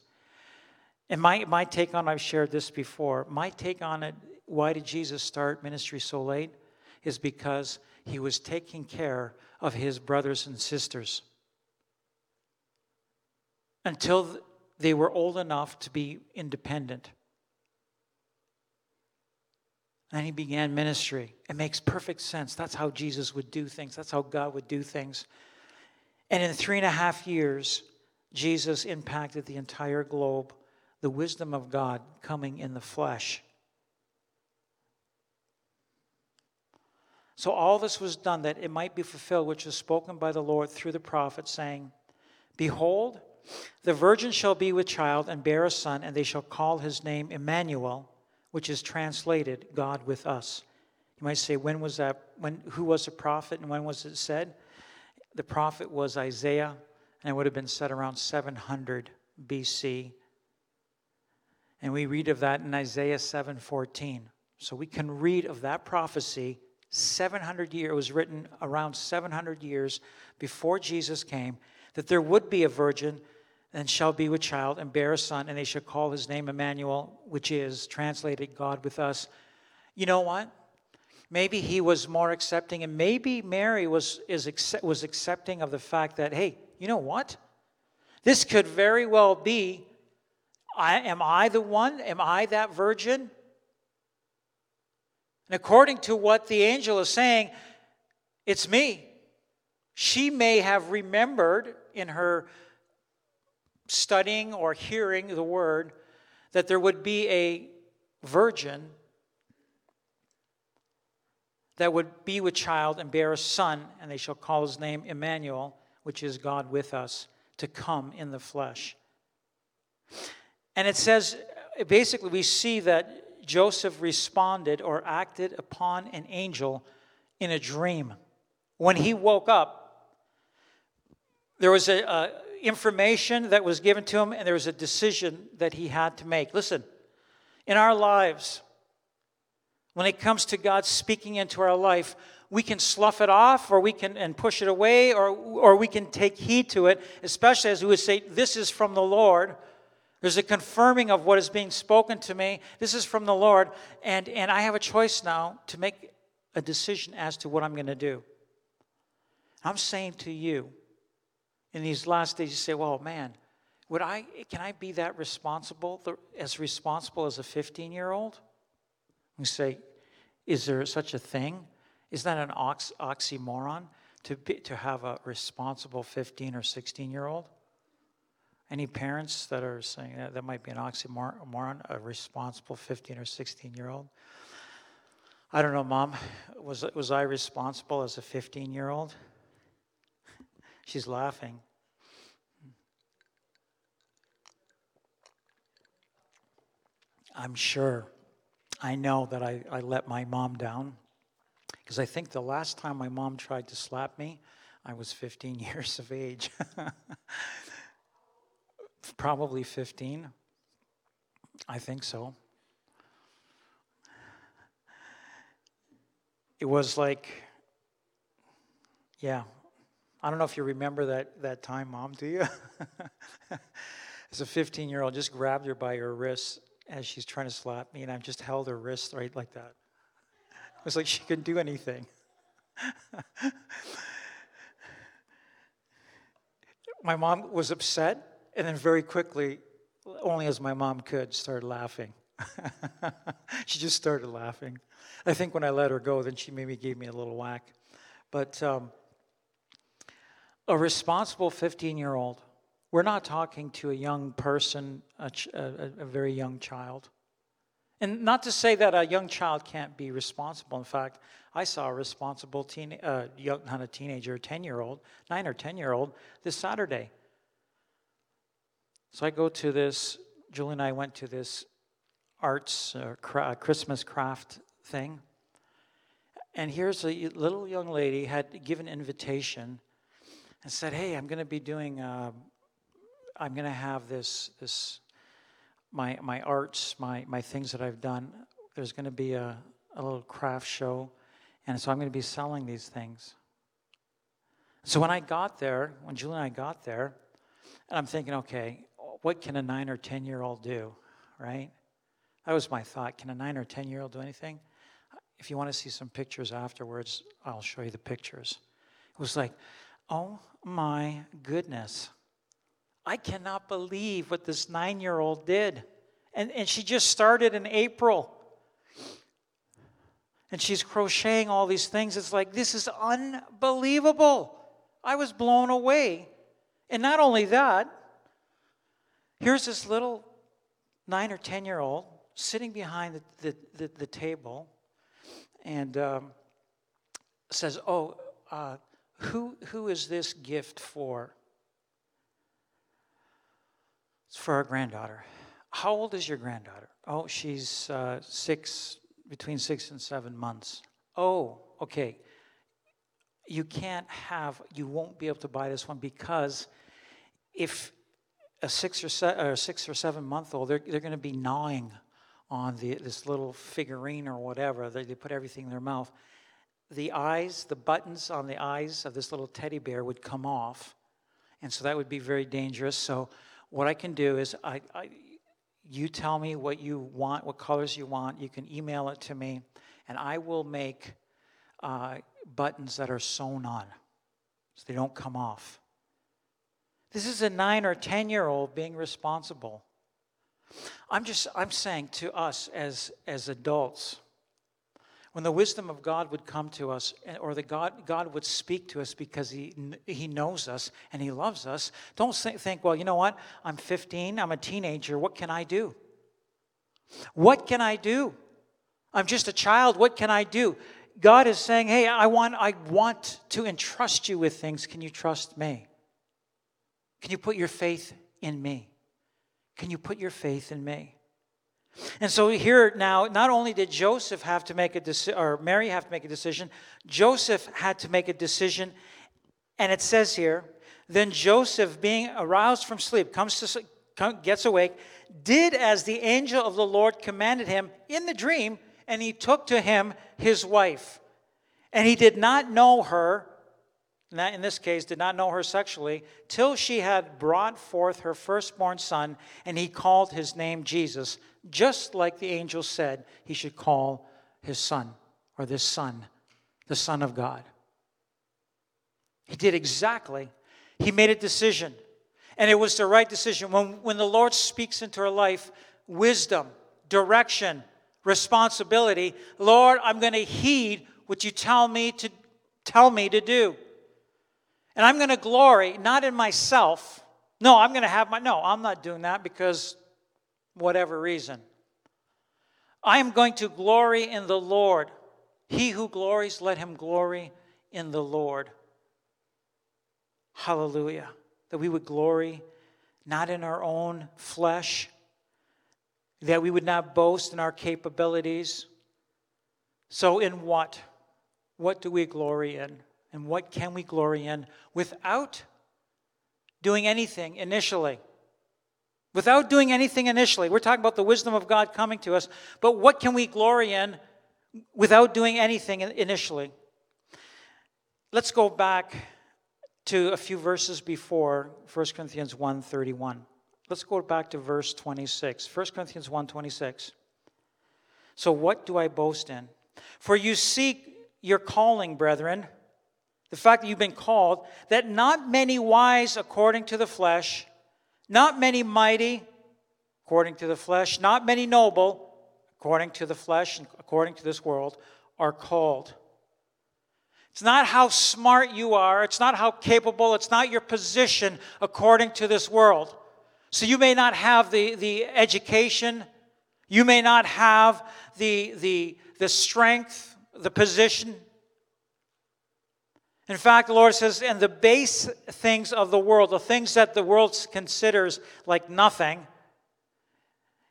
And my, my take on I've shared this before. My take on it, why did Jesus start ministry so late? Is because he was taking care of his brothers and sisters until they were old enough to be independent. And he began ministry. It makes perfect sense. That's how Jesus would do things, that's how God would do things. And in three and a half years, Jesus impacted the entire globe, the wisdom of God coming in the flesh. So all this was done that it might be fulfilled, which was spoken by the Lord through the prophet, saying, Behold, the virgin shall be with child and bear a son, and they shall call his name Emmanuel, which is translated God with us. You might say, when was that? When who was the prophet and when was it said? The prophet was Isaiah, and it would have been said around 700 BC. And we read of that in Isaiah 7:14. So we can read of that prophecy 700 years, it was written around 700 years before Jesus came, that there would be a virgin and shall be with child and bear a son, and they shall call his name Emmanuel, which is translated God with us. You know what? Maybe he was more accepting, and maybe Mary was, is, was accepting of the fact that, hey, you know what? This could very well be I, am I the one? Am I that virgin? And according to what the angel is saying, it's me. She may have remembered in her studying or hearing the word that there would be a virgin that would be with child and bear a son, and they shall call his name Emmanuel, which is God with us, to come in the flesh. And it says, basically, we see that Joseph responded or acted upon an angel in a dream. When he woke up, there was a, a information that was given to him, and there was a decision that he had to make. Listen, in our lives, when it comes to God speaking into our life, we can slough it off or we can and push it away or, or we can take heed to it, especially as we would say, This is from the Lord. There's a confirming of what is being spoken to me. This is from the Lord. And, and I have a choice now to make a decision as to what I'm going to do. I'm saying to you, in these last days, you say, well, man, would I, can I be that responsible, as responsible as a 15 year old? You say, is there such a thing? Is that an ox, oxymoron to, be, to have a responsible 15 or 16 year old? Any parents that are saying that, that might be an oxymoron, a responsible 15 or 16 year old? I don't know, mom. Was, was I responsible as a 15 year old? She's laughing. I'm sure. I know that I, I let my mom down because I think the last time my mom tried to slap me, I was 15 years of age. Probably 15. I think so. It was like, yeah. I don't know if you remember that, that time, Mom, do you? As a 15 year old, just grabbed her by her wrist as she's trying to slap me, and I just held her wrist right like that. It was like she couldn't do anything. my mom was upset, and then very quickly, only as my mom could, started laughing. she just started laughing. I think when I let her go, then she maybe gave me a little whack. But um, a responsible 15 year old we're not talking to a young person, a, ch- a, a, very young child. And not to say that a young child can't be responsible. In fact, I saw a responsible teen, uh, young, not a teenager, a 10 year old, nine or 10 year old, this Saturday. So I go to this, Julie and I went to this arts or cra- Christmas craft thing. And here's a little young lady had given invitation and said, Hey, I'm going to be doing. Uh, I'm going to have this, this my, my arts, my, my things that I've done. There's going to be a, a little craft show, and so I'm going to be selling these things. So when I got there, when Julie and I got there, and I'm thinking, okay, what can a nine or 10 year old do, right? That was my thought. Can a nine or 10 year old do anything? If you want to see some pictures afterwards, I'll show you the pictures. It was like, oh my goodness. I cannot believe what this nine year old did. And, and she just started in April. And she's crocheting all these things. It's like, this is unbelievable. I was blown away. And not only that, here's this little nine or 10 year old sitting behind the, the, the, the table and um, says, Oh, uh, who, who is this gift for? It's for our granddaughter. How old is your granddaughter? Oh, she's uh, six, between six and seven months. Oh, okay. You can't have, you won't be able to buy this one because if a six or, se- or six or seven month old, they're, they're going to be gnawing on the, this little figurine or whatever. They, they put everything in their mouth. The eyes, the buttons on the eyes of this little teddy bear would come off. And so that would be very dangerous. So what I can do is I, I, you tell me what you want, what colors you want. You can email it to me, and I will make uh, buttons that are sewn on so they don't come off. This is a nine or 10 year old being responsible. I'm just, I'm saying to us as, as adults, when the wisdom of God would come to us, or the God, God would speak to us because he, he knows us and He loves us, don't think, well, you know what? I'm 15, I'm a teenager, what can I do? What can I do? I'm just a child, what can I do? God is saying, hey, I want, I want to entrust you with things. Can you trust me? Can you put your faith in me? Can you put your faith in me? And so here now, not only did Joseph have to make a decision, or Mary have to make a decision, Joseph had to make a decision. And it says here, then Joseph, being aroused from sleep, comes to gets awake, did as the angel of the Lord commanded him in the dream, and he took to him his wife. And he did not know her in this case, did not know her sexually, till she had brought forth her firstborn son, and he called his name Jesus, just like the angel said he should call his son, or this son, the Son of God. He did exactly. He made a decision, and it was the right decision. When, when the Lord speaks into her life, wisdom, direction, responsibility, Lord, I'm going to heed what you tell me to tell me to do. And I'm going to glory not in myself. No, I'm going to have my no, I'm not doing that because whatever reason. I am going to glory in the Lord. He who glories, let him glory in the Lord. Hallelujah. That we would glory not in our own flesh, that we would not boast in our capabilities. So, in what? What do we glory in? And what can we glory in without doing anything initially? Without doing anything initially. We're talking about the wisdom of God coming to us, but what can we glory in without doing anything initially? Let's go back to a few verses before 1 Corinthians 1:31. Let's go back to verse 26. 1 Corinthians 1:26. So what do I boast in? For you seek your calling, brethren, the fact that you've been called, that not many wise according to the flesh, not many mighty according to the flesh, not many noble according to the flesh and according to this world are called. It's not how smart you are, it's not how capable, it's not your position according to this world. So you may not have the, the education, you may not have the, the, the strength, the position. In fact, the Lord says, and the base things of the world, the things that the world considers like nothing,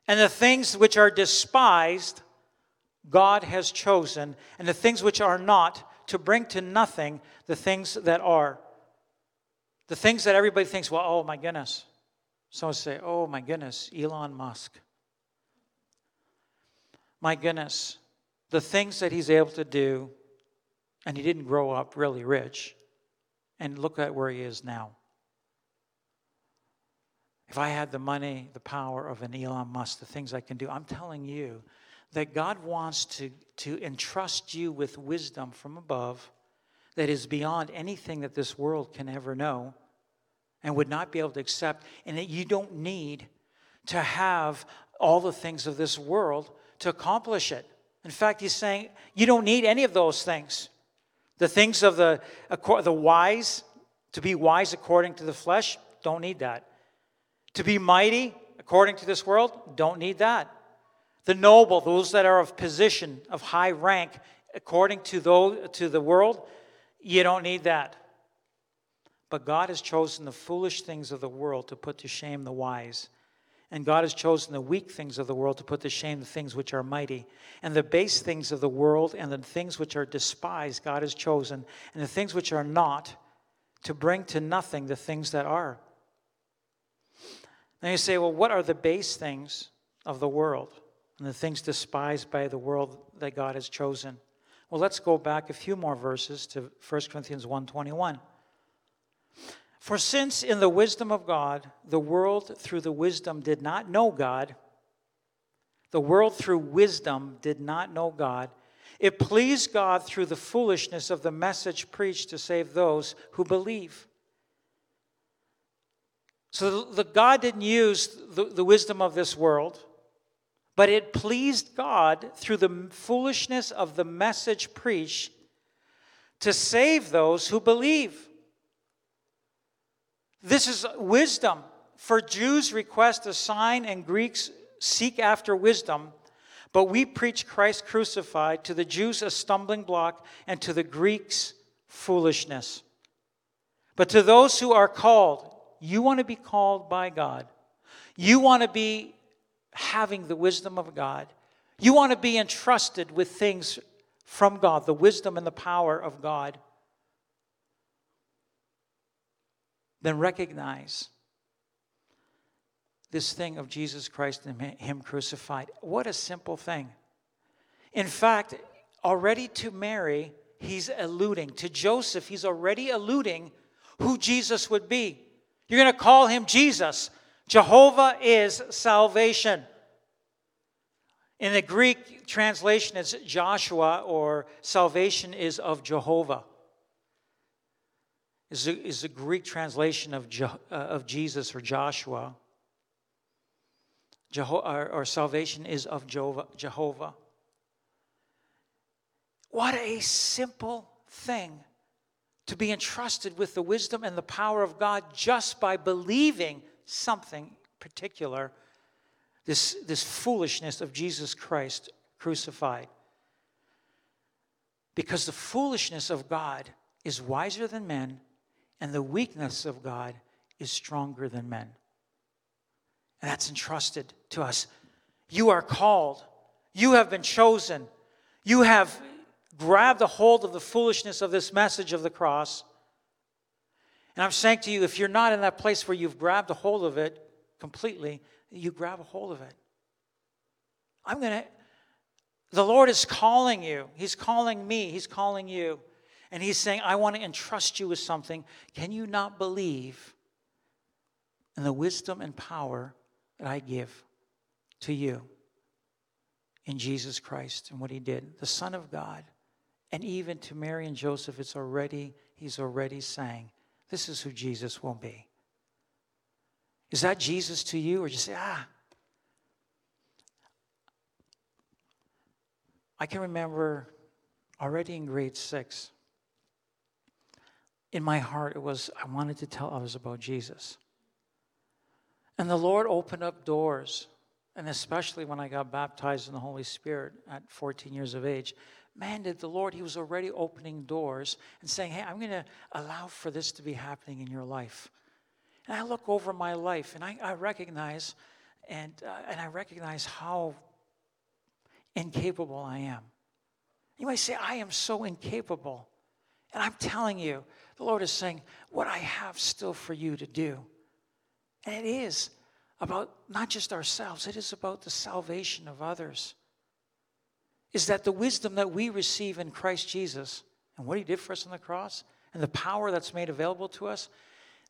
and the things which are despised, God has chosen, and the things which are not, to bring to nothing the things that are. The things that everybody thinks, well, oh my goodness. Someone say, oh my goodness, Elon Musk. My goodness, the things that he's able to do, and he didn't grow up really rich. And look at where he is now. If I had the money, the power of an Elon Musk, the things I can do, I'm telling you that God wants to, to entrust you with wisdom from above that is beyond anything that this world can ever know and would not be able to accept, and that you don't need to have all the things of this world to accomplish it. In fact, he's saying you don't need any of those things. The things of the, the wise, to be wise according to the flesh, don't need that. To be mighty according to this world, don't need that. The noble, those that are of position, of high rank, according to, those, to the world, you don't need that. But God has chosen the foolish things of the world to put to shame the wise. And God has chosen the weak things of the world to put to shame the things which are mighty. And the base things of the world and the things which are despised, God has chosen. And the things which are not, to bring to nothing the things that are. Then you say, well, what are the base things of the world and the things despised by the world that God has chosen? Well, let's go back a few more verses to 1 Corinthians 121. For since in the wisdom of God, the world through the wisdom did not know God, the world through wisdom did not know God, it pleased God through the foolishness of the message preached to save those who believe. So the, God didn't use the, the wisdom of this world, but it pleased God through the foolishness of the message preached to save those who believe. This is wisdom. For Jews request a sign and Greeks seek after wisdom, but we preach Christ crucified, to the Jews a stumbling block, and to the Greeks foolishness. But to those who are called, you want to be called by God. You want to be having the wisdom of God. You want to be entrusted with things from God, the wisdom and the power of God. Then recognize this thing of Jesus Christ and Him crucified. What a simple thing. In fact, already to Mary, he's alluding. To Joseph, he's already alluding who Jesus would be. You're going to call him Jesus. Jehovah is salvation. In the Greek translation, it's Joshua, or salvation is of Jehovah is a, is Greek translation of, uh, of Jesus or Joshua. Jeho- our, our salvation is of Jehovah. Jehovah. What a simple thing to be entrusted with the wisdom and the power of God just by believing something particular, this, this foolishness of Jesus Christ crucified. Because the foolishness of God is wiser than men, and the weakness of God is stronger than men. And that's entrusted to us. You are called, you have been chosen, you have grabbed a hold of the foolishness of this message of the cross. And I'm saying to you, if you're not in that place where you've grabbed a hold of it completely, you grab a hold of it. I'm going to, the Lord is calling you. He's calling me. He's calling you. And He's saying, I want to entrust you with something. Can you not believe in the wisdom and power that I give to you in Jesus Christ and what He did? The Son of God. And even to Mary and Joseph, it's already, He's already saying, This is who Jesus will be. Is that Jesus to you? Or just say, ah, I can remember already in grade six, in my heart, it was I wanted to tell others about Jesus. And the Lord opened up doors, and especially when I got baptized in the Holy Spirit at 14 years of age, man, did the Lord, He was already opening doors and saying, Hey, I'm going to allow for this to be happening in your life. And I look over my life and I, I recognize and, uh, and I recognize how incapable I am. You might say, I am so incapable. And I'm telling you, the Lord is saying, what I have still for you to do. And it is about not just ourselves, it is about the salvation of others. Is that the wisdom that we receive in Christ Jesus and what he did for us on the cross and the power that's made available to us,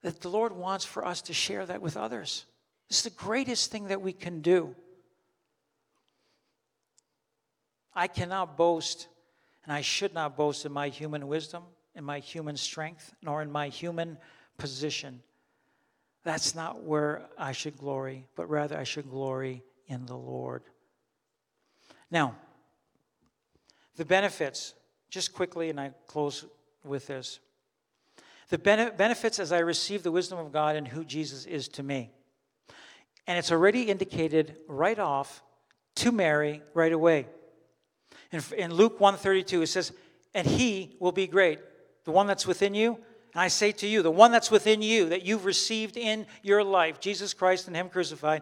that the Lord wants for us to share that with others. It's the greatest thing that we can do. I cannot boast, and I should not boast in my human wisdom, in my human strength, nor in my human position. That's not where I should glory, but rather I should glory in the Lord. Now, the benefits, just quickly, and I close with this. The benefits as I receive the wisdom of God and who Jesus is to me. And it's already indicated right off to Mary right away. In, in Luke 132, it says, And he will be great, the one that's within you. And I say to you, the one that's within you that you've received in your life, Jesus Christ and him crucified,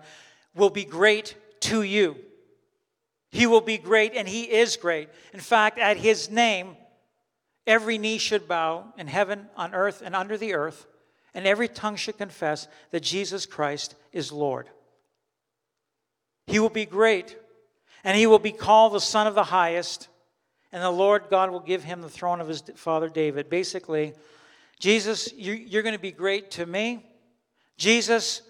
will be great to you. He will be great, and he is great. In fact, at his name, every knee should bow in heaven, on earth, and under the earth, and every tongue should confess that Jesus Christ is Lord. He will be great and he will be called the Son of the Highest, and the Lord God will give him the throne of his father David. Basically, Jesus, you're going to be great to me. Jesus,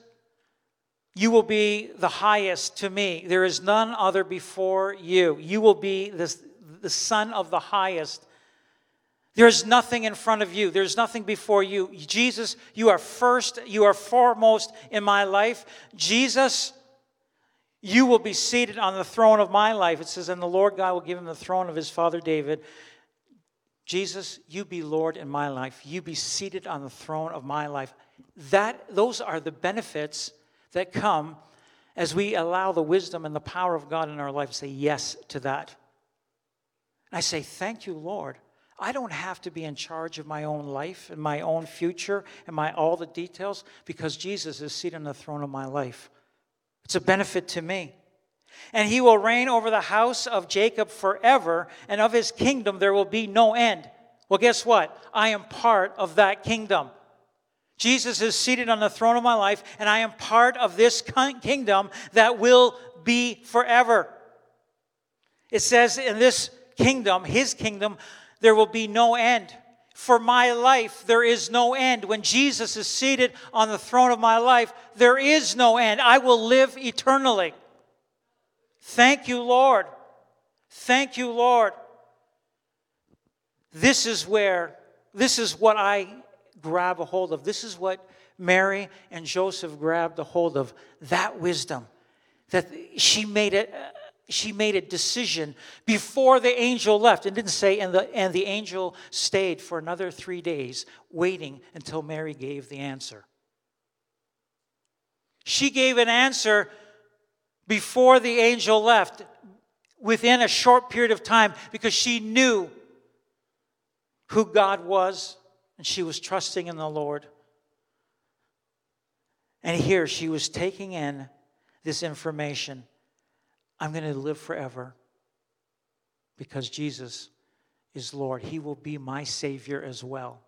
you will be the highest to me. There is none other before you. You will be the, the Son of the highest. There's nothing in front of you. There's nothing before you. Jesus, you are first, you are foremost in my life. Jesus, you will be seated on the throne of my life. It says, and the Lord God will give him the throne of his father David. Jesus, you be Lord in my life. You be seated on the throne of my life. That, those are the benefits that come as we allow the wisdom and the power of God in our life to say yes to that. And I say, Thank you, Lord. I don't have to be in charge of my own life and my own future and my all the details because Jesus is seated on the throne of my life. It's a benefit to me. And he will reign over the house of Jacob forever, and of his kingdom there will be no end. Well, guess what? I am part of that kingdom. Jesus is seated on the throne of my life, and I am part of this kingdom that will be forever. It says in this kingdom, his kingdom, there will be no end for my life, there is no end. When Jesus is seated on the throne of my life, there is no end. I will live eternally. Thank you, Lord. Thank you, Lord. This is where, this is what I grab a hold of. This is what Mary and Joseph grabbed a hold of that wisdom. That she made it she made a decision before the angel left. and didn't say, and the, and the angel stayed for another three days, waiting until Mary gave the answer. She gave an answer before the angel left, within a short period of time, because she knew who God was and she was trusting in the Lord. And here she was taking in this information. I'm going to live forever because Jesus is Lord. He will be my Savior as well.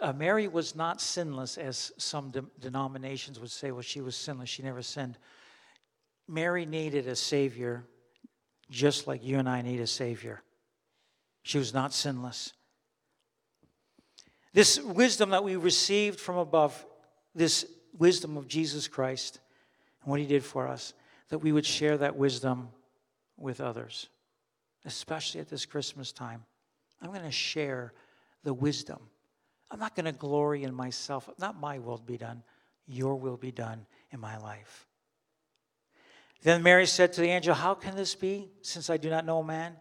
Uh, Mary was not sinless, as some de- denominations would say. Well, she was sinless, she never sinned. Mary needed a Savior just like you and I need a Savior. She was not sinless. This wisdom that we received from above, this wisdom of Jesus Christ and what He did for us, that we would share that wisdom with others, especially at this Christmas time. I'm going to share the wisdom. I'm not going to glory in myself. Not my will be done, your will be done in my life. Then Mary said to the angel, How can this be, since I do not know a man?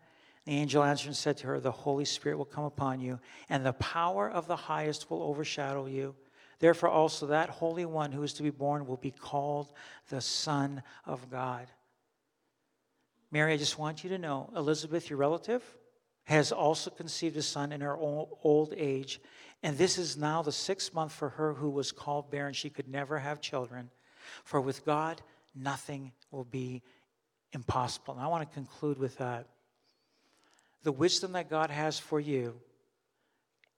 The angel answered and said to her, The Holy Spirit will come upon you, and the power of the highest will overshadow you. Therefore, also that Holy One who is to be born will be called the Son of God. Mary, I just want you to know Elizabeth, your relative, has also conceived a son in her old age. And this is now the sixth month for her who was called barren. She could never have children. For with God, nothing will be impossible. And I want to conclude with that the wisdom that God has for you,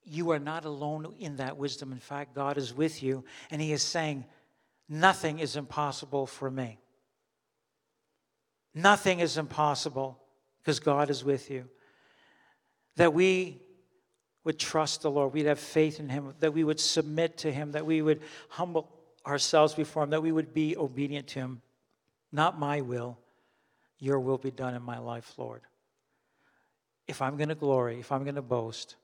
you are not alone in that wisdom. In fact, God is with you, and He is saying, Nothing is impossible for me. Nothing is impossible because God is with you. That we would trust the Lord, we'd have faith in Him, that we would submit to Him, that we would humble ourselves before Him, that we would be obedient to Him. Not my will, your will be done in my life, Lord if I'm going to glory, if I'm going to boast,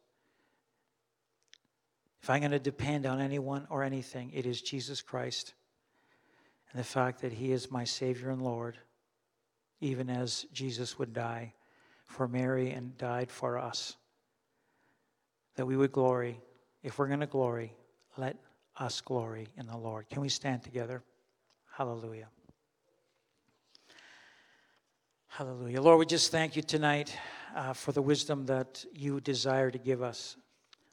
if I'm going to depend on anyone or anything, it is Jesus Christ and the fact that He is my Savior and Lord, even as Jesus would die for Mary and died for us. That we would glory. If we're going to glory, let us glory in the Lord. Can we stand together? Hallelujah. Hallelujah. Lord, we just thank you tonight uh, for the wisdom that you desire to give us.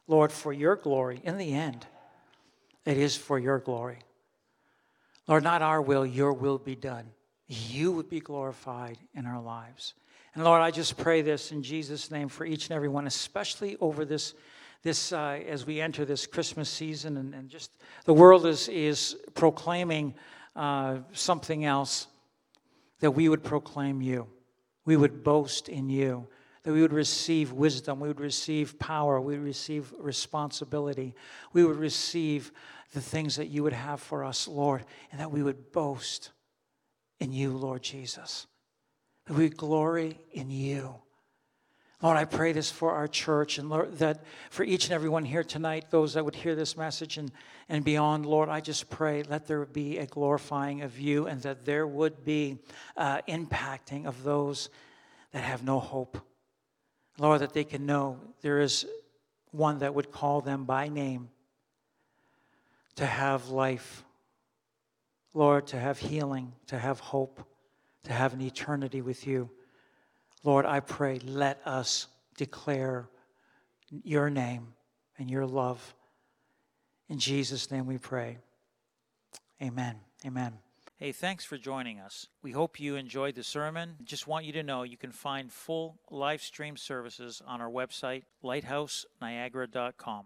Lord, for your glory, in the end, it is for your glory. Lord, not our will, your will be done. You would be glorified in our lives. And Lord, I just pray this in Jesus' name for each and every one, especially over this, this uh, as we enter this Christmas season, and, and just the world is, is proclaiming uh, something else, that we would proclaim you. We would boast in you that we would receive wisdom, we would receive power, we would receive responsibility, we would receive the things that you would have for us, Lord, and that we would boast in you, Lord Jesus. That we glory in you. Lord, I pray this for our church and Lord, that for each and every one here tonight, those that would hear this message and, and beyond, Lord, I just pray let there be a glorifying of you and that there would be uh, impacting of those that have no hope. Lord, that they can know there is one that would call them by name to have life. Lord, to have healing, to have hope, to have an eternity with you. Lord, I pray, let us declare your name and your love. In Jesus' name we pray. Amen. Amen. Hey, thanks for joining us. We hope you enjoyed the sermon. Just want you to know you can find full live stream services on our website, lighthouseniagara.com.